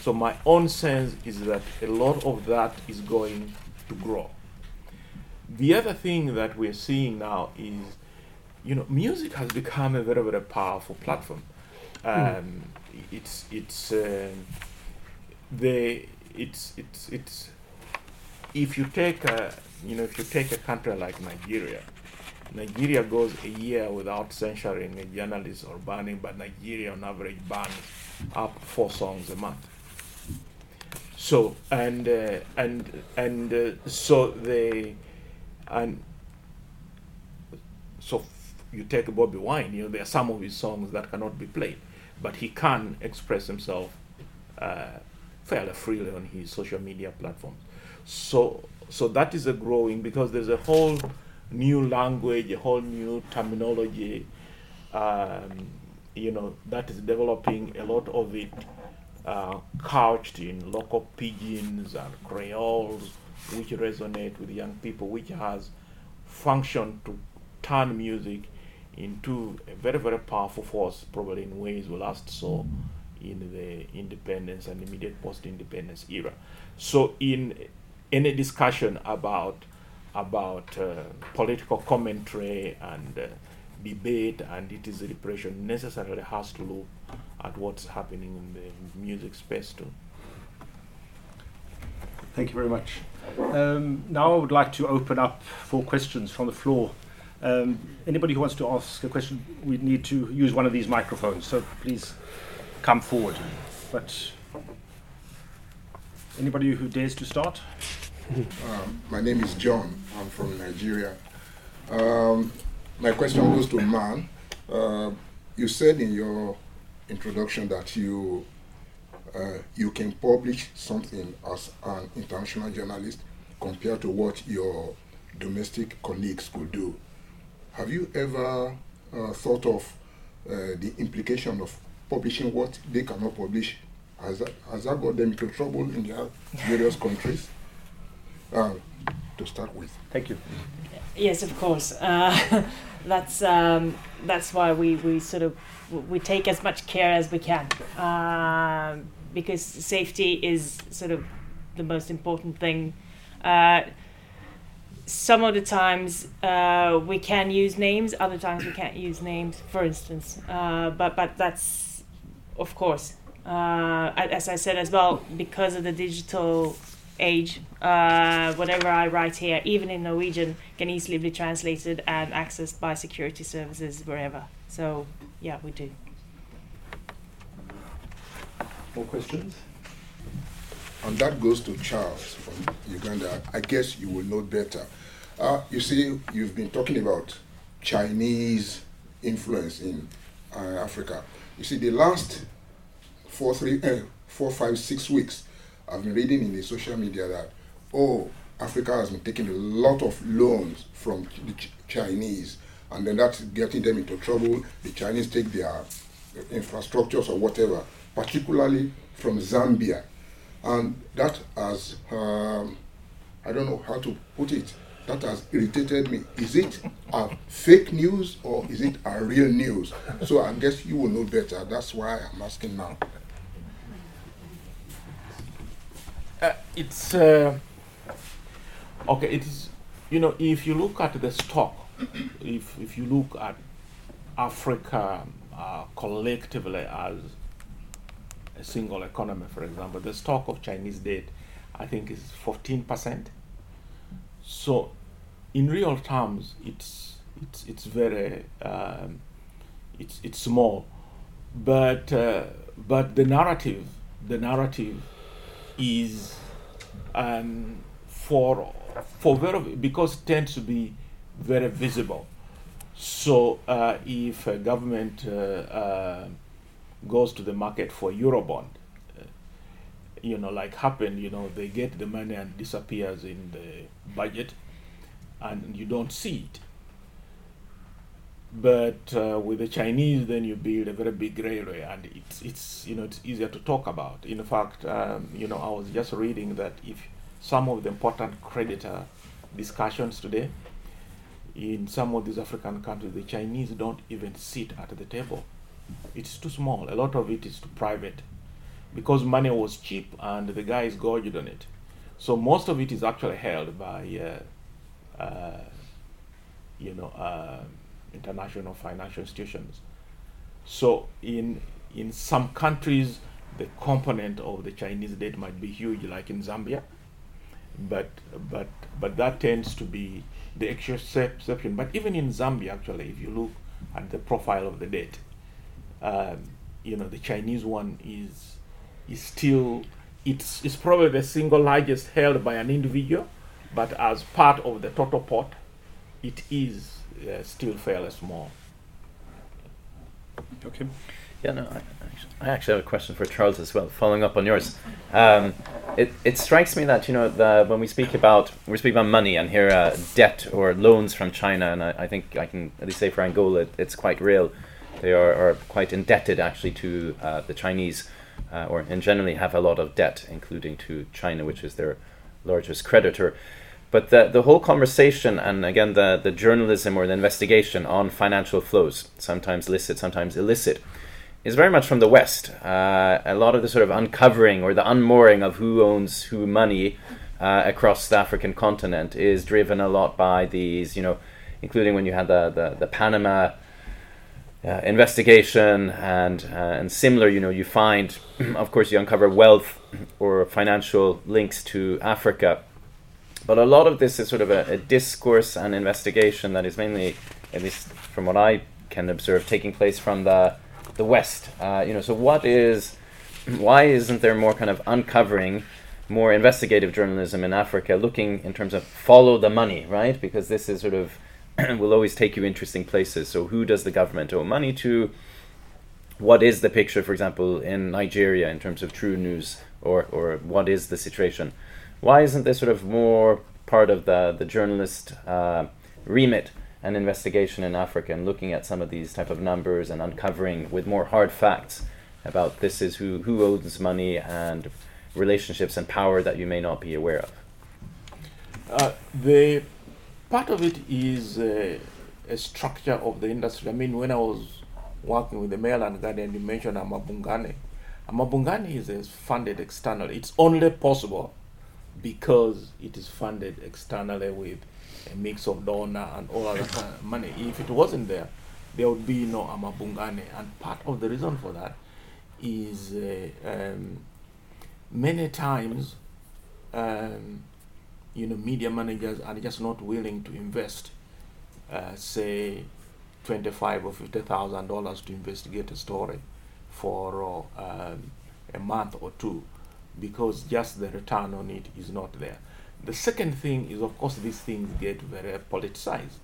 So my own sense is that a lot of that is going to grow. The other thing that we're seeing now is, you know, music has become a very, very powerful platform. Hmm. Um, It's it's um, the it's it's it's if you take a you know if you take a country like Nigeria, Nigeria goes a year without censoring a journalist or banning, but Nigeria on average bans up four songs a month. So and uh, and and uh, so they and so f- you take Bobi Wine, you know there are some of his songs that cannot be played but he can express himself uh, fairly freely on his social media platforms. So, so that is a growing because there's a whole new language, a whole new terminology, um, you know, that is developing. A lot of it uh, couched in local pidgins and creoles, which resonate with young people, which has function to turn music into a very, very powerful force, probably in ways we last saw in the independence and immediate post-independence era. So, in any discussion about about uh, political commentary and uh, debate and its repression necessarily has to look at what's happening in the music space too. Thank you very much. Um, now I would like to open up for questions from the floor. Um, anybody who wants to ask a question, we need to use one of these microphones, so please come forward. But anybody who dares to start? Um, my name is John. I'm from Nigeria. Um, my question goes to Man. Uh, you said in your introduction that you uh, you can publish something as an international journalist compared to what your domestic colleagues could do. Have you ever uh, thought of uh, the implication of publishing what they cannot publish? Has that, has that got them into trouble in their various countries? Uh, to start with. Thank you. Yes, of course. Uh, that's um, that's why we, we sort of we take as much care as we can uh, because safety is sort of the most important thing. Uh, some of the times uh, we can use names, other times we can't use names, for instance. Uh, but but that's of course, uh, as I said as well, because of the digital age, uh, whatever I write here, even in Norwegian, can easily be translated and accessed by security services wherever. So yeah, we do. More questions? And that goes to Charles from Uganda. I guess you will know better. Uh, you see, you've been talking about Chinese influence in uh, Africa. You see, the last four, three, uh, four, five, six weeks, I've been reading in the social media that, oh, Africa has been taking a lot of loans from the Ch- Chinese, and then that's getting them into trouble. The Chinese take their infrastructures or whatever, particularly from Zambia and that has um, I don't know how to put it. That has irritated me. Is it a fake news or is it a real news? So I guess you will know better. That's why I'm asking now. Uh, it's uh, okay. It is you know, if you look at the stock, if if you look at Africa uh, collectively as a single economy, for example, the stock of Chinese debt, I think, is 14%. So, in real terms, it's it's it's very um, it's it's small, but uh, but the narrative the narrative is um, for for very because it tends to be very visible. So uh, if a government uh, uh, goes to the market for eurobond, uh, you know, like happened, you know, they get the money and disappears in the budget, and you don't see it. But uh, with the Chinese, then you build a very big railway, and it's it's you know it's easier to talk about. In fact, um, you know, I was just reading that if some of the important creditor discussions today in some of these African countries, the Chinese don't even sit at the table. It's too small. A lot of it is too private because money was cheap and the guys gorged on it. So most of it is actually held by, uh, uh, you know, uh, international financial institutions. So in in some countries, the component of the Chinese debt might be huge, like in Zambia, but but but that tends to be the exception. But even in Zambia, actually, if you look at the profile of the debt, um, you know, the Chinese one is is still it's it's probably the single largest held by an individual, but as part of the total pot, it is uh, still fairly small. Okay. Yeah, no, I, I actually have a question for Charles as well, following up on yours. Um, it, it strikes me that you know the, when we speak about we speak about money and here uh, debt or loans from China, and I, I, think I can at least say for Angola it, it's quite real. They are, are quite indebted actually to uh, the Chinese, uh, or and generally have a lot of debt, including to China, which is their largest creditor. But the, the whole conversation, and again, the, the journalism or the investigation on financial flows, sometimes licit, sometimes illicit, is very much from the West. Uh, a lot of the sort of uncovering or the unmooring of who owns who money uh, across the African continent is driven a lot by these, you know, including when you had the, the, the Panama uh, investigation and, uh, and similar, you know, you find, of course, you uncover wealth or financial links to Africa. But a lot of this is sort of a, a discourse and investigation that is mainly, at least from what I can observe, taking place from the the West. Uh, you know, so what is, why isn't there more kind of uncovering, more investigative journalism in Africa, looking in terms of follow the money, right? Because this is sort of will always take you interesting places. So who does the government owe money to? What is the picture, for example, in Nigeria in terms of true news, or or what is the situation? Why isn't this sort of more part of the the journalist uh, remit? an investigation in Africa and looking at some of these type of numbers and uncovering with more hard facts about this is who who owns money and relationships and power that you may not be aware of. Uh, the part of it is uh, a structure of the industry. I mean, when I was working with the Mail and Guardian, you mentioned amaBhungane. amaBhungane is funded externally. It's only possible because it is funded externally with a mix of donor and all other kind of money. If it wasn't there, there would be no amaBhungane. And part of the reason for that is uh, um, many times, um, you know, media managers are just not willing to invest, uh, say, twenty-five or fifty thousand dollars to investigate a story for uh, um, a month or two, because just the return on it is not there. The second thing is, of course, these things get very politicized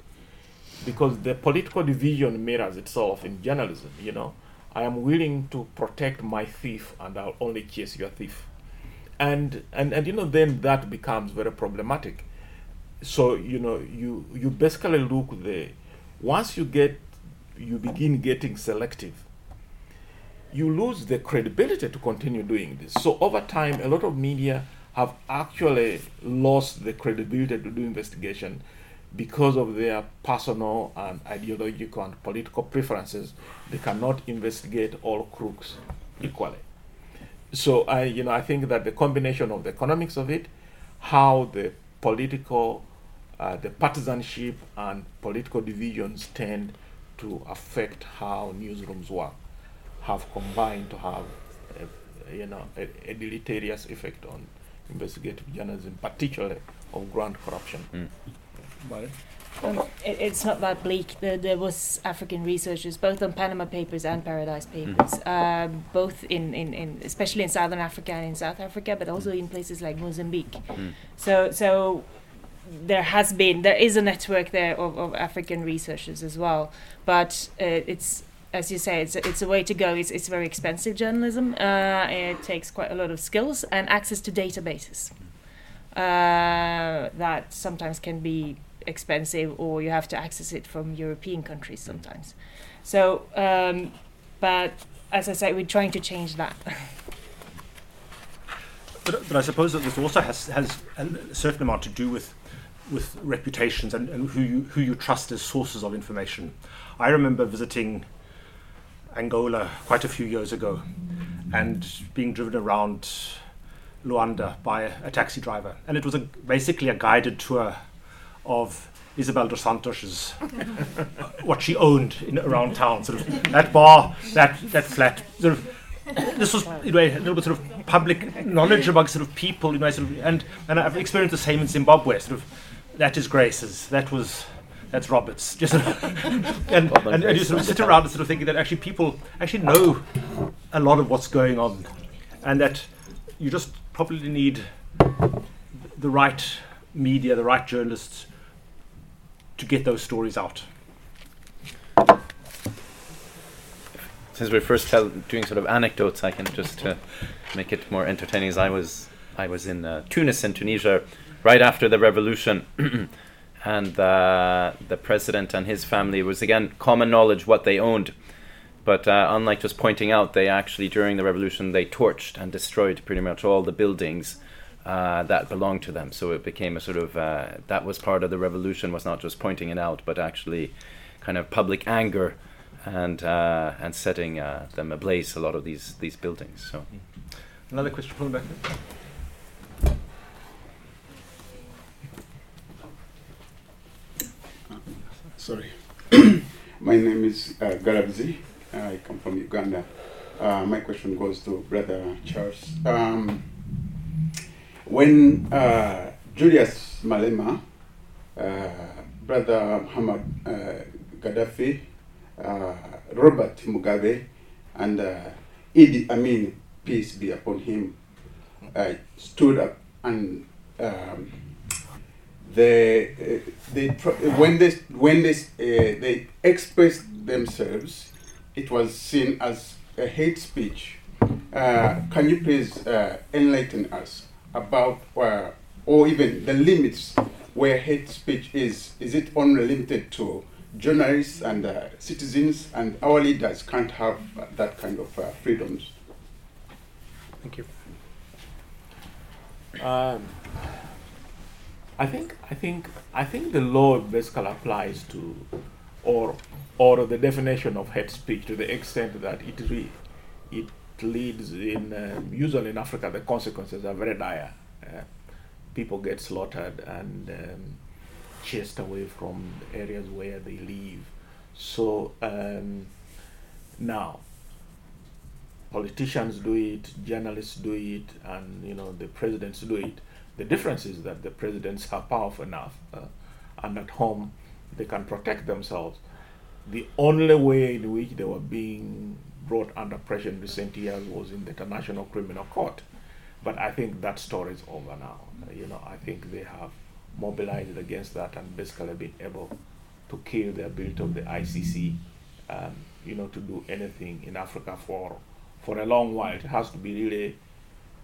because the political division mirrors itself in journalism. You know, I am willing to protect my thief, and I'll only chase your thief, and and and you know, then that becomes very problematic. So you know, you you basically look the once you get you begin getting selective you lose the credibility to continue doing this. So over time, a lot of media have actually lost the credibility to do investigation because of their personal and ideological and political preferences. They cannot investigate all crooks equally. So I, you know, I think that the combination of the economics of it, how the political uh, the partisanship and political divisions tend to affect how newsrooms work, have combined to have, a, you know, a, a deleterious effect on investigative journalism, particularly of grand corruption. Mm. Vale. Um, it, it's not that bleak. There, there was African researchers, both on Panama Papers and Paradise Papers, um, both in, in, in especially in Southern Africa and in South Africa, but also in places like Mozambique. Mm. So so there has been there is a network there of, of African researchers as well, but uh, it's as you say, it's it's a way to go. It's it's very expensive journalism. Uh, it takes quite a lot of skills and access to databases. Uh, that sometimes can be expensive, or you have to access it from European countries sometimes. So, um, but as I say, we're trying to change that. But, but I suppose that this also has, has a certain amount to do with with reputations and, and who you who you trust as sources of information. I remember visiting Angola quite a few years ago and being driven around Luanda by a, taxi driver, and it was a, basically a guided tour of Isabel dos Santos's what she owned in around town, sort of that bar, that that flat, sort of. This was in a way a little bit sort of public knowledge among sort of people, you know, sort of, and and I've experienced the same in Zimbabwe. Sort of, that is Grace's, that was that's Roberts. Just and, Bob and and, and you Grace sort of sit around and sort of thinking that actually people actually know a lot of what's going on, and that you just probably need the right media, the right journalists to get those stories out. since we're first tell, doing sort of anecdotes, I can just uh, make it more entertaining. As I was, I was in uh, Tunis in Tunisia right after the revolution, and uh, the president and his family was again common knowledge what they owned. But uh, unlike just pointing out, they actually during the revolution they torched and destroyed pretty much all the buildings uh, that belonged to them. So it became a sort of uh, that was part of the revolution was not just pointing it out, but actually kind of public anger and uh, and setting uh, them ablaze a lot of these these buildings. So Another question from the back. Sorry. my name is uh, Garabzi. I come from Uganda. Uh, my question goes to Brother Charles. Um, when uh, Julius Malema, uh, Brother Muhammad uh, Gaddafi, uh, Robert Mugabe, and Idi Amin, peace be upon him, stood up and um, they, uh, they when they when they uh, they expressed themselves, it was seen as a hate speech. Uh, can you please uh, enlighten us about uh, or even the limits where hate speech is? Is it only limited to journalists and citizens, and our leaders can't have that kind of freedoms? Thank you. Um, I think I think I think the law basically applies to, or or the definition of hate speech to the extent that it re, it leads in um, usually in Africa the consequences are very dire. Uh, people get slaughtered and um, chased away from areas where they live. So um, now politicians do it, journalists do it, and you know the presidents do it. The difference is that the presidents are powerful enough, uh, and at home they can protect themselves. The only way in which they were being brought under pressure in recent years was in the International Criminal Court, but I think that story is over now. Uh, you know, I think they have mobilized against that and basically been able to kill the ability of the ICC, um, you know, to do anything in Africa for for a long while. It has to be really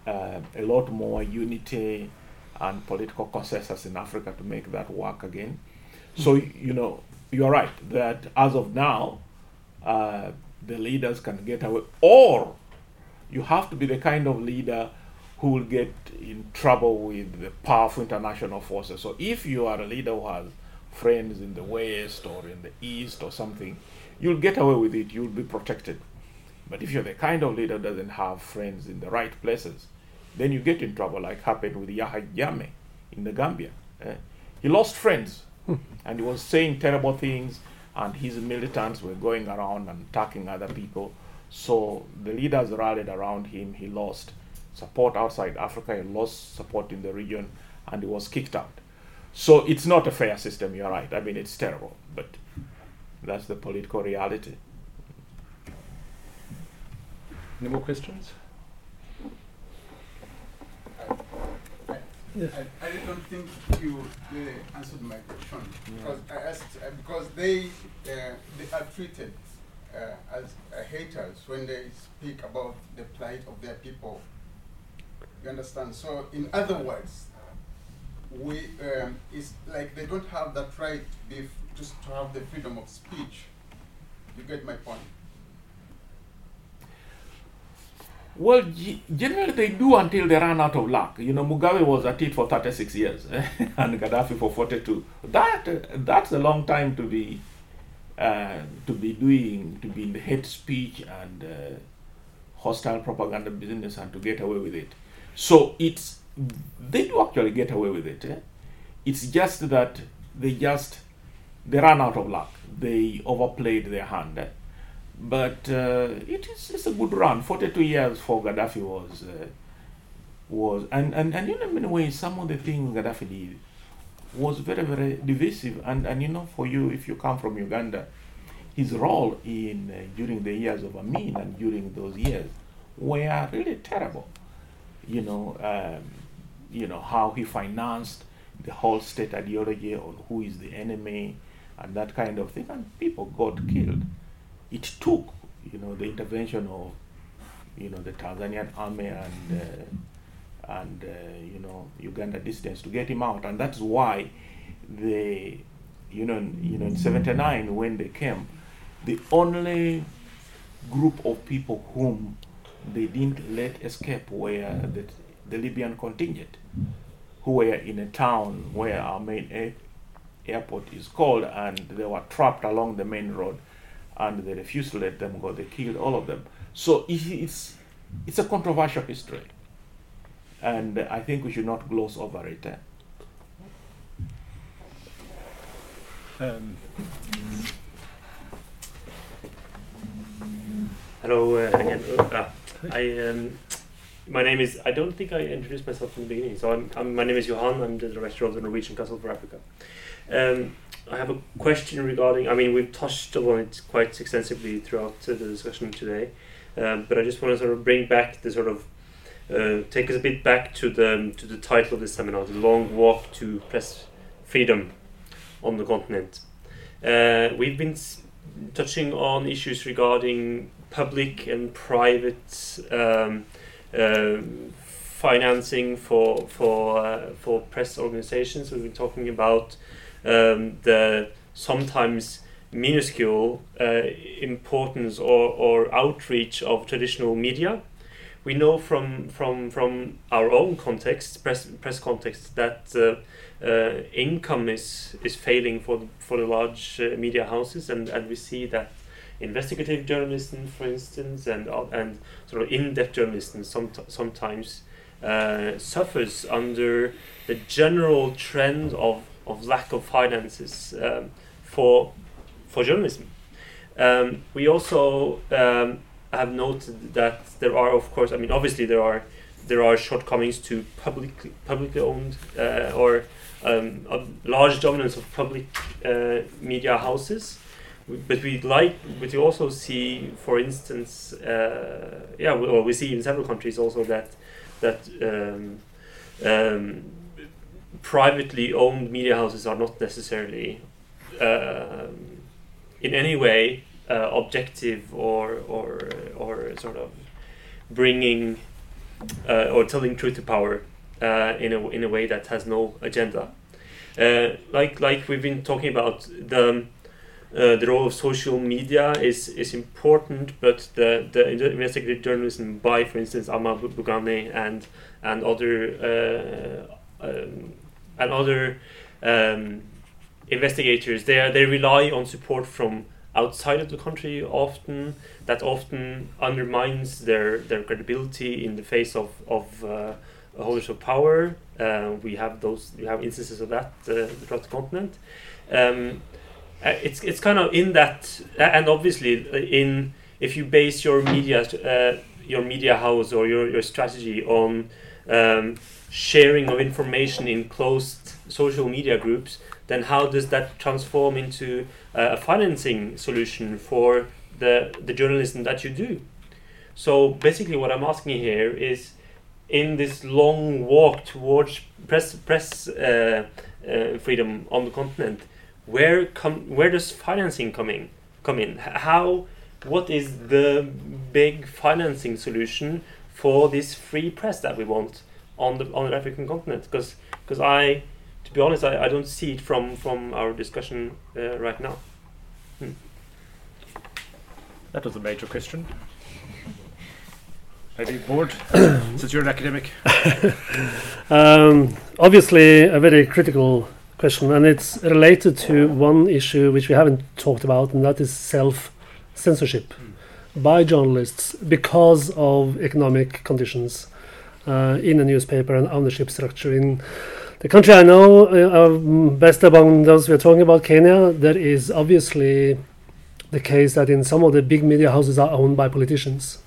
uh, a lot more unity and political consensus in Africa to make that work again. So you know, you're right that as of now, uh, the leaders can get away, or you have to be the kind of leader who will get in trouble with the powerful international forces. So if you are a leader who has friends in the West or in the East or something, you'll get away with it. You'll be protected. But if you're the kind of leader who doesn't have friends in the right places, then you get in trouble, like happened with Yahya Jammeh in the Gambia. eh? he lost friends, and he was saying terrible things, and his militants were going around and attacking other people. So the leaders rallied around him. He lost support outside Africa. He lost support in the region, and he was kicked out. So it's not a fair system. You're right. I mean, it's terrible, but that's the political reality. Any more questions? I, I don't think you really answered my question because I asked uh, because they uh, they are treated uh, as uh, haters when they speak about the plight of their people. You understand? So, in other words, we um, it's like they don't have that right to be f- just to have the freedom of speech. You get my point? Well, generally they do until they run out of luck. You know, Mugabe was at it for 36 years and Gaddafi for 42. That that's a long time to be uh, to be doing to be in the hate speech and uh, hostile propaganda business and to get away with it. So it's they do actually get away with it. eh? It's just that they just they run out of luck. They overplayed their hand. eh? But uh, it is it's a good run. Forty-two years for Gaddafi was uh, was and, and and in many ways some of the things Gaddafi did was very very divisive. And and you know for you if you come from Uganda, his role in uh, during the years of Amin and during those years were really terrible. You know, um, you know how he financed the whole state ideology on who is the enemy and that kind of thing, and people got killed it took you know the intervention of you know the Tanzanian army and uh, and uh, you know Uganda dissidents to get him out, and that's why the you know you know in '79 when they came, the only group of people whom they didn't let escape were the, the Libyan contingent, who were in a town where our main air, airport is called, and they were trapped along the main road and they refused to let them go. They killed all of them. So it's it's a controversial history, and I think we should not gloss over it. eh? Um, Hello uh, again. Uh, I um, my name is. I don't think I introduced myself in the beginning. So I'm, I'm my name is Johan. I'm the director of the Norwegian Council for Africa. Um, I have a question regarding. I mean, we've touched on it quite extensively throughout the discussion today, um, but I just want to sort of bring back the sort of uh, take us a bit back to the to the title of the seminar, "The Long Walk to Press Freedom on the Continent." Uh, we've been touching on issues regarding public and private um, uh, financing for for uh, for press organizations. We've been talking about um, the sometimes minuscule uh, importance or, or outreach of traditional media. We know from from from our own context, press press context, that uh, uh, income is is failing for the, for the large uh, media houses, and, and we see that investigative journalism, for instance, and and sort of in-depth journalism some, sometimes uh, suffers under the general trend of, of lack of finances um, for for journalism. Um, we also um, have noted that there are, of course, I mean, obviously there are there are shortcomings to publicly publicly owned uh, or um, a large dominance of public uh, media houses. But we like, but we also see, for instance, uh, yeah, we, or we see in several countries also that that um, um, privately owned media houses are not necessarily um, in any way uh, objective or or or sort of bringing uh, or telling truth to power uh, in a in a way that has no agenda. Uh, like like we've been talking about the uh, the role of social media is is important, but the the investigative journalism by, for instance, Amma Bu- Bugane and and other uh, um, and other um, investigators, they they rely on support from outside of the country often. That often undermines their their credibility in the face of of uh, holders of power. Uh, we have those. We have instances of that uh, throughout the continent. Um, uh, it's it's kind of in that, and obviously uh, in if you base your media uh, your media house or your, your strategy on um, sharing of information in closed social media groups, then how does that transform into uh, a financing solution for the the journalism that you do? So basically, what I'm asking here is, in this long walk towards press press uh, uh, freedom on the continent, where come where does financing come in? Come in? How? What is the big financing solution for this free press that we want on the on the African continent? Because because I, to be honest, I, I don't see it from from our discussion uh, right now. That was a major question. Maybe bored since you're an academic. Um, obviously, a very critical question, and it's related to one issue which we haven't talked about, and that is self censorship by journalists because of economic conditions in a newspaper and ownership structure. In the country I know, uh, uh, best among those we're talking about, Kenya, there is obviously the case that in some of the big media houses are owned by politicians.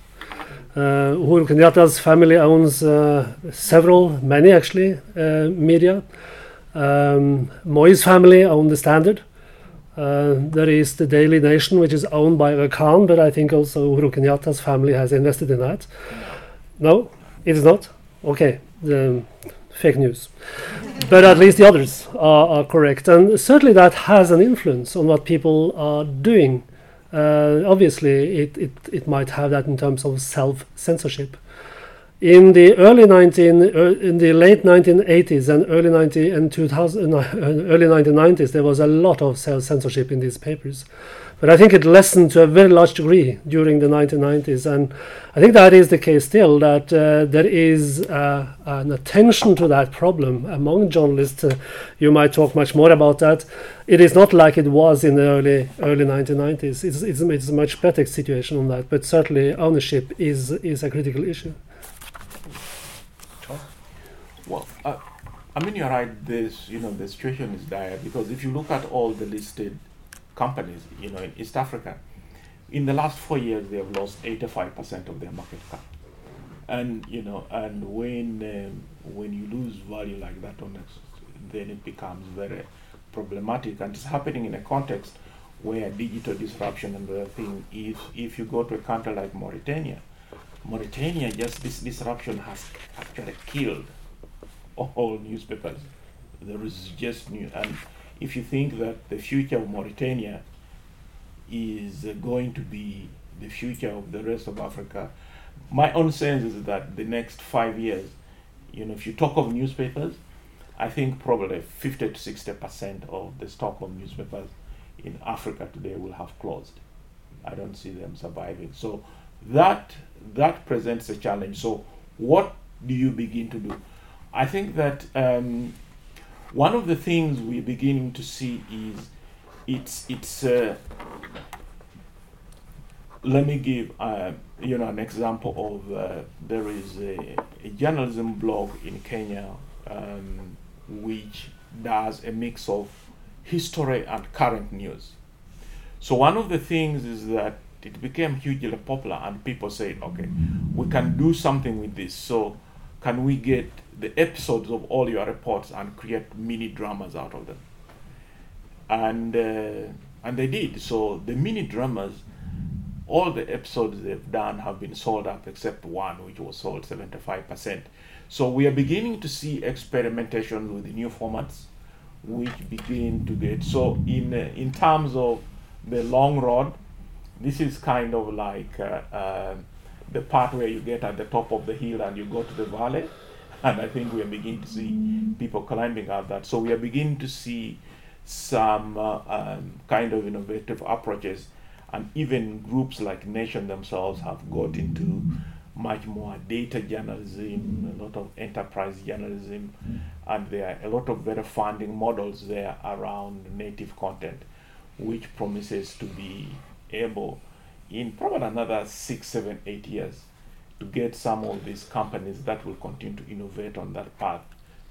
Uh, Uhuru Kenyatta's family owns uh, several, many actually, uh, media. Um, Moi's family own the Standard. Uh, there is the Daily Nation, which is owned by Khan, but I think also Uhuru Kenyatta's family has invested in that. No, it is not. Okay, the fake news. but at least the others are, are correct, and certainly that has an influence on what people are doing. Uh, obviously, it, it, it might have that in terms of self censorship. In the early 19, uh, in the late 1980s and early 90 and 2000, uh, early 1990s, there was a lot of self censorship in these papers. But I think it lessened to a very large degree during the 1990s, and I think that is the case still. That uh, there is uh, an attention to that problem among journalists. Uh, you might talk much more about that. It is not like it was in the early early 1990s. It's, it's, it's a much better situation on that, but certainly ownership is is a critical issue. Well, uh, I mean, you're right. This, you know, the situation is dire because if you look at all the listed companies, you know, in East Africa, in the last four years they have lost 85% of their market cap. And you know, and when um, when you lose value like that on it, then it becomes very problematic, and it's happening in a context where digital disruption and the thing. If if you go to a country like Mauritania, Mauritania just this disruption has actually killed all newspapers. There is just new, and if you think that the future of Mauritania is going to be the future of the rest of Africa, my own sense is that the next five years, you know, if you talk of newspapers, I think probably 50 to 60 percent of the stock of newspapers in Africa today will have closed. I don't see them surviving. So that that presents a challenge. So what do you begin to do? I think that um, one of the things we're beginning to see is it's it's. Uh, let me give uh, you know an example of uh, there is a, a journalism blog in Kenya um, which does a mix of history and current news. So one of the things is that it became hugely popular and people said, okay, we can do something with this. So can we get the episodes of all your reports and create mini dramas out of them? And uh, and they did. So the mini dramas, all the episodes they've done have been sold up except one, which was sold 75%. So we are beginning to see experimentation with new formats, which begin to get so in uh, in terms of the long road. This is kind of like uh, uh, the part where you get at the top of the hill and you go to the valley, and I think we are beginning to see people climbing out that. So we are beginning to see some uh, um, kind of innovative approaches, and even groups like Nation themselves have got into much more data journalism, a lot of enterprise journalism, and there are a lot of better funding models there around native content, which promises to be able, in probably another six, seven, eight years, to get some of these companies that will continue to innovate on that path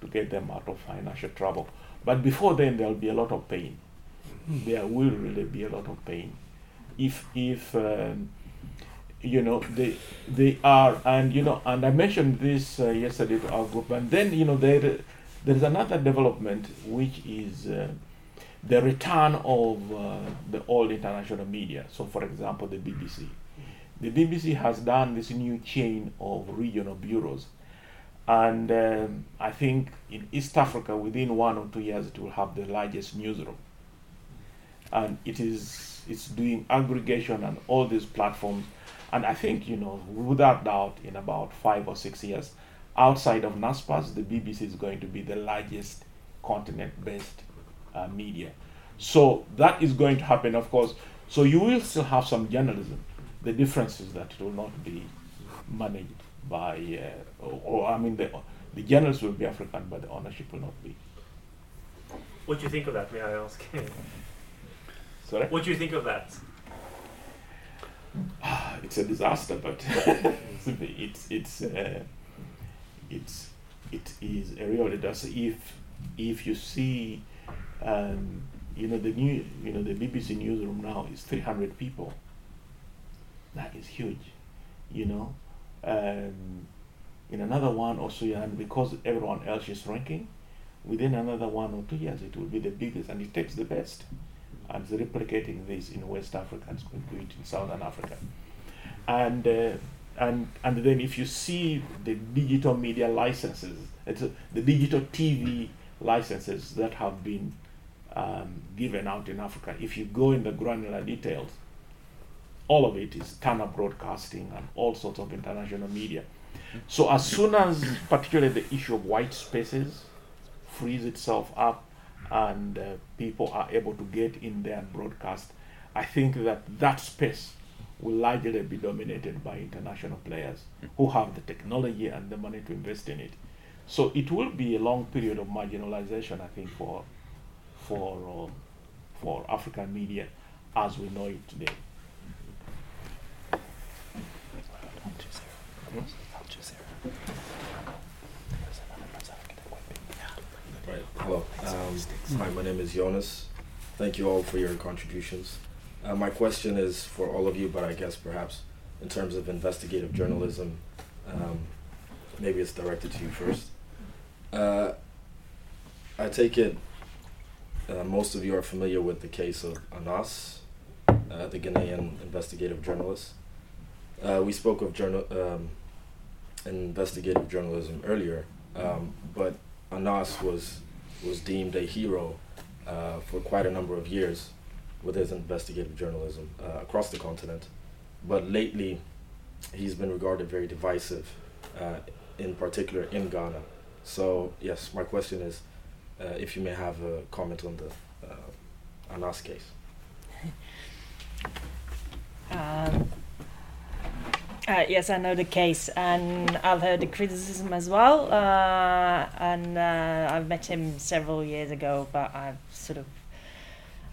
to get them out of financial trouble. But before then, there will be a lot of pain. There will really be a lot of pain. If if um, you know they they are and you know and I mentioned this uh, yesterday to our group and then you know there there is another development which is uh, the return of uh, the old international media. So, for example, the BBC. The BBC has done this new chain of regional bureaus, and um, I think in East Africa, within one or two years, it will have the largest newsroom. And it is it's doing aggregation and all these platforms, and I think you know without doubt, in about five or six years, outside of Naspers, the BBC is going to be the largest continent-based uh, media. So that is going to happen, of course. So you will still have some journalism. The difference is that it will not be managed by, uh, or, or, I mean, the, the journalists will be African, but the ownership will not be. What do you think of that, may I ask? Sorry? What do you think of that? it's a disaster, but it's it's uh, it's it is a real disaster. If if you see, um, you know the new you know the BBC newsroom now is three hundred people. That is huge, you know. Um, in another one or so and because everyone else is ranking, within another one or two years, it will be the biggest, and it takes the best and is replicating this in West Africa is going to do it in Southern Africa. And uh, and and then if you see the digital media licenses, it's a, the digital TV licenses that have been um, given out in Africa. If you go in the granular details, all of it is Turner Broadcasting and all sorts of international media. So as soon as particularly the issue of white spaces frees itself up and uh, people are able to get in there and broadcast, I think that that space will largely be dominated by international players who have the technology and the money to invest in it. So it will be a long period of marginalization, I think, for for uh, for African media as we know it today. Hello. Um, hi, my name is Jonas. Thank you all for your contributions. Uh, my question is for all of you, but I guess perhaps in terms of investigative journalism, um, maybe it's directed to you first. Uh, I take it uh, most of you are familiar with the case of Anas, uh, the Ghanaian investigative journalist. Uh, we spoke of journal um, investigative journalism earlier, um, but Anas was was deemed a hero uh, for quite a number of years with his investigative journalism uh, across the continent. But lately, he's been regarded very divisive, uh, in particular in Ghana. So yes, my question is, uh, if you may have a comment on the uh, Anas case. Um, uh, yes, I know the case, and I've heard the criticism as well. Uh, and uh, I've met him several years ago, but I've sort of,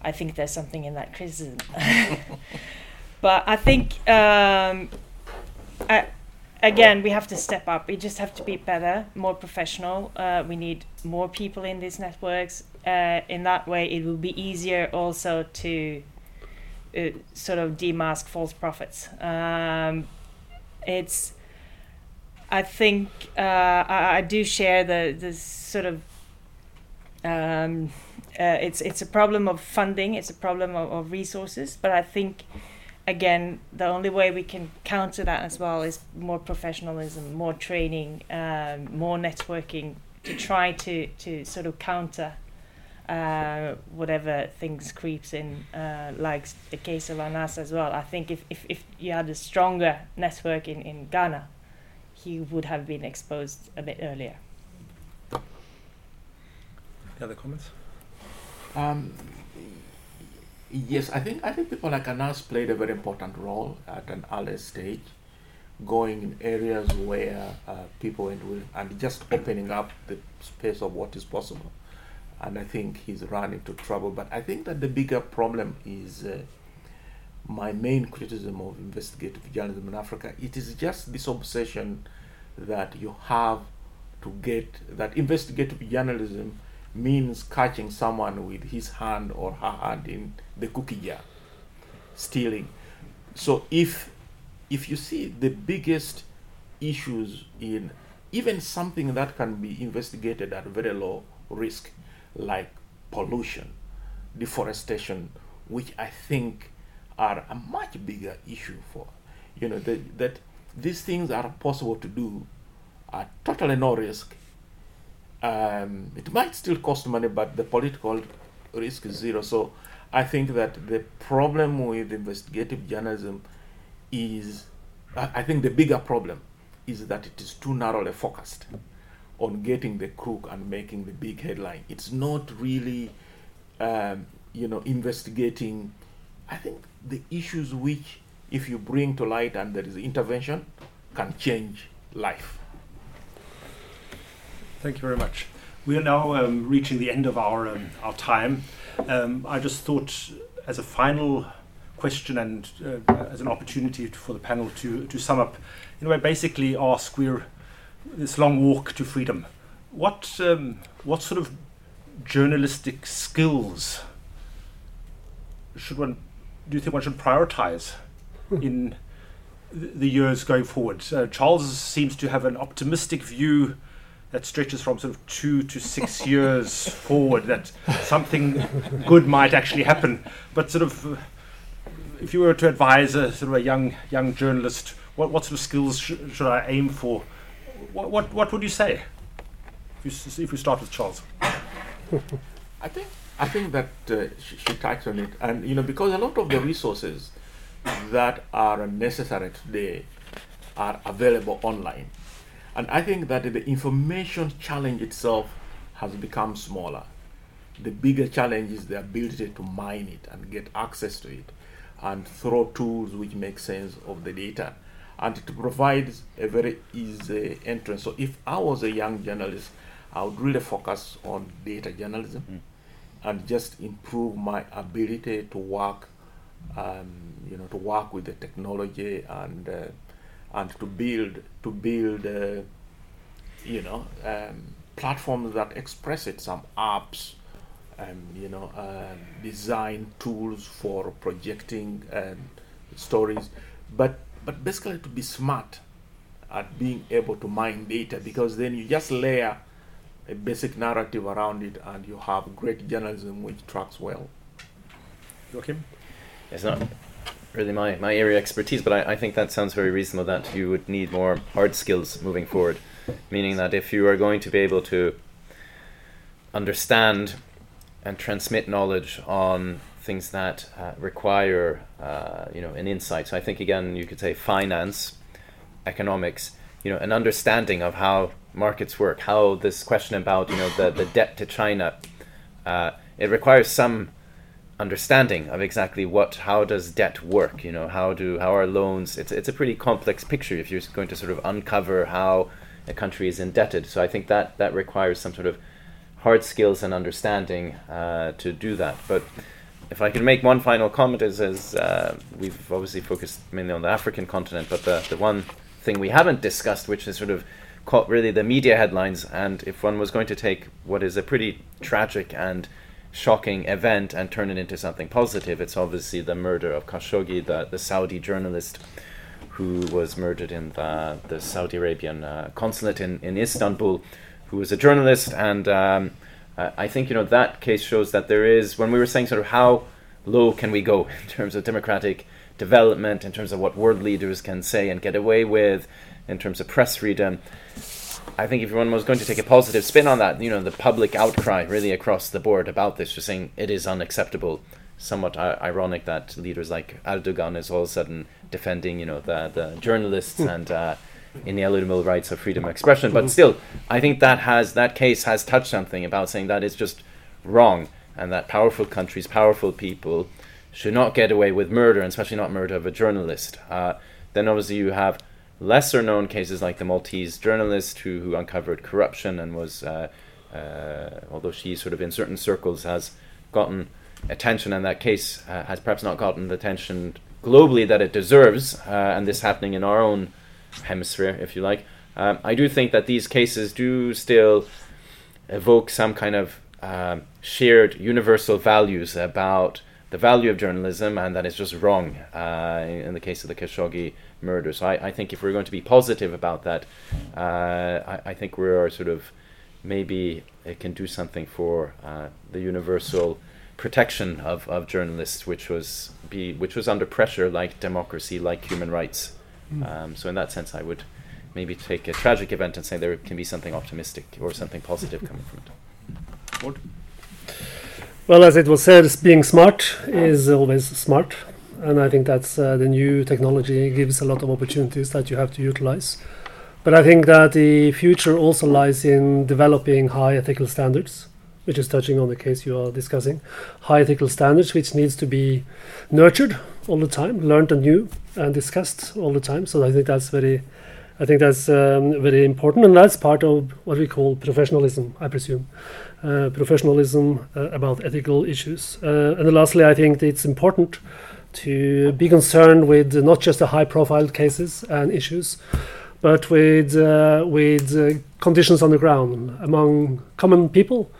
I think there's something in that criticism. but I think, um, I, again, we have to step up. We just have to be better, more professional. Uh, we need more people in these networks. Uh, in that way, it will be easier also to. Uh, sort of demask false prophets. Um, it's I think uh, I, I, do share the the sort of um, uh, it's it's a problem of funding, it's a problem of, of, resources, but I think again the only way we can counter that as well is more professionalism, more training, um, more networking to try to to sort of counter uh, whatever things creeps in, uh, like the case of Anas as well. I think if, if, if you had a stronger network in, in Ghana, he would have been exposed a bit earlier. Any other comments? Um, yes, I think I think people like Anas played a very important role at an early stage, going in areas where uh, people went with and just opening up the space of what is possible and I think he's run into trouble. But I think that the bigger problem is uh, my main criticism of investigative journalism in Africa. It is just this obsession that you have to get that investigative journalism means catching someone with his hand or her hand in the cookie jar, stealing. So if if you see the biggest issues in even something that can be investigated at very low risk, like pollution, deforestation, which I think are a much bigger issue for, you know, that, that these things are possible to do at totally no risk. Um, it might still cost money, but the political risk is zero. So I think that the problem with investigative journalism is, I I think the bigger problem is that it is too narrowly focused on getting the crook and making the big headline. It's not really, um, you know, investigating. I think the issues which, if you bring to light and there is intervention, can change life. Thank you very much. We are now um, reaching the end of our um, our time. Um, I just thought, as a final question and uh, as an opportunity for the panel to to sum up, in a way, basically ask we're this long walk to freedom. What um, what sort of journalistic skills should one do you think one should prioritize in the years going forward? Uh, Charles seems to have an optimistic view that stretches from sort of two to six years forward, that something good might actually happen. But sort of, uh, if you were to advise a sort of a young young journalist, what, what sort of skills sh- should I aim for? What, what what would you say? If you, if we start with Charles. I think I think that uh, she, she touched on it, and you know because a lot of the resources that are necessary today are available online, and I think that the information challenge itself has become smaller. The bigger challenge is the ability to mine it and get access to it, and throw tools which make sense of the data, and it provides a very easy entrance. So if I was a young journalist, I would really focus on data journalism and just improve my ability to work, um, you know, to work with the technology and uh, and to build to build, uh, you know, um, platforms that express it. Some apps, um, you know, um, design tools for projecting um, stories, but but basically to be smart at being able to mine data because then you just layer a basic narrative around it and you have great journalism which tracks well. Joachim? It's not really my, my area of expertise, but I, I think that sounds very reasonable that you would need more hard skills moving forward. Meaning that if you are going to be able to understand and transmit knowledge on things that uh, require uh, you know an insight. So I think again you could say finance, economics, you know, an understanding of how markets work, how this question about you know the, the debt to China, uh, it requires some understanding of exactly what how does debt work you know how do how are loans it's it's a pretty complex picture if you're going to sort of uncover how a country is indebted so i think that that requires some sort of hard skills and understanding uh, to do that but if i can make one final comment is is uh, we've obviously focused mainly on the african continent but the the one thing we haven't discussed which is sort of caught really the media headlines and if one was going to take what is a pretty tragic and shocking event and turn it into something positive. It's obviously the murder of Khashoggi, the, the Saudi journalist who was murdered in the, the Saudi Arabian uh, consulate in, in Istanbul, who was a journalist. And um, uh, I think, you know, that case shows that there is, when we were saying sort of how low can we go in terms of democratic development, in terms of what world leaders can say and get away with, in terms of press freedom, I think if one was going to take a positive spin on that, you know, the public outcry really across the board about this, just saying it is unacceptable. Somewhat uh, ironic that leaders like Erdogan is all of a sudden defending, you know, the the journalists and uh, inalienable rights of freedom of expression. But still, I think that has that case has touched something about saying that is just wrong, and that powerful countries, powerful people, should not get away with murder, and especially not murder of a journalist. Uh, then obviously you have lesser known cases like the Maltese journalist who, who uncovered corruption and was, uh, uh, although she sort of in certain circles has gotten attention, and that case uh, has perhaps not gotten the attention globally that it deserves, uh, and this happening in our own hemisphere, if you like. Um, I do think that these cases do still evoke some kind of um, shared universal values about the value of journalism and that it's just wrong uh, in the case of the Khashoggi murder. So I, I, think if we're going to be positive about that, uh, I, I, think we're sort of maybe it can do something for uh, the universal protection of, of journalists, which was be which was under pressure, like democracy, like human rights. Mm. Um, so in that sense, I would maybe take a tragic event and say there can be something optimistic or something positive coming from it. What? Well, as it was said, being smart is always smart, and I think that's uh, the new technology gives a lot of opportunities that you have to utilize. But I think that the future also lies in developing high ethical standards, which is touching on the case you are discussing. High ethical standards, which needs to be nurtured all the time, learned anew, and discussed all the time. So I think that's very, I think that's um, very important, and that's part of what we call professionalism, I presume. Uh, professionalism uh, about ethical issues. Uh, and lastly, I think it's important to be concerned with not just the high-profile cases and issues, but with with conditions on the ground among common people,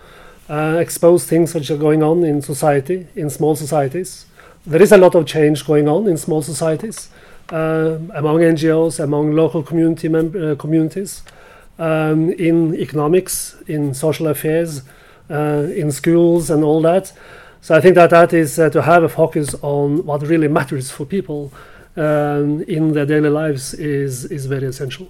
expose things which are going on in society, in small societies. There is a lot of change going on in small societies. Uh, among NGOs, among local community uh, communities, um, in economics, in social affairs, uh, in schools, and all that. So I think that that is uh, to have a focus on what really matters for people um, in their daily lives is is very essential.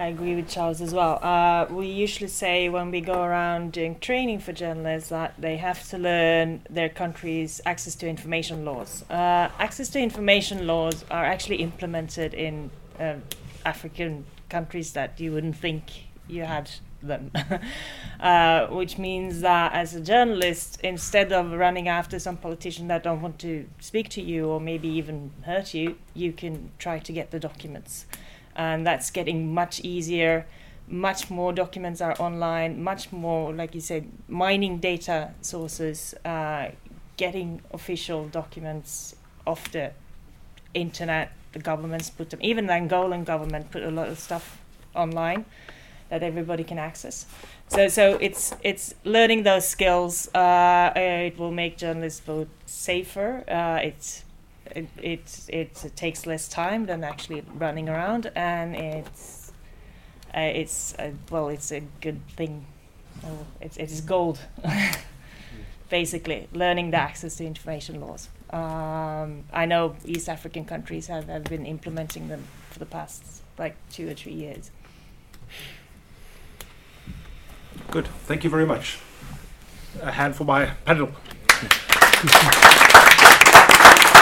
I agree with Charles as well. Uh, we usually say when we go around doing training for journalists that they have to learn their country's access to information laws. Uh, access to information laws are actually implemented in um, African countries that you wouldn't think you had them. uh, which means that as a journalist, instead of running after some politician that don't want to speak to you or maybe even hurt you, you can try to get the documents. And that's getting much easier. Much more documents are online, much more, like you said, mining data sources, uh, getting official documents off the internet the governments put them. Even the Angolan government put a lot of stuff online that everybody can access. So so it's it's learning those skills. Uh, it will make journalists both safer. Uh, it's it, it, it it takes less time than actually running around, and it's uh, it's uh, well, it's a good thing. Oh, it's it's gold. Basically, learning the access to information laws. Um, I know East African countries have, have been implementing them for the past like two or three years. Good. Thank you very much. A hand for my panel.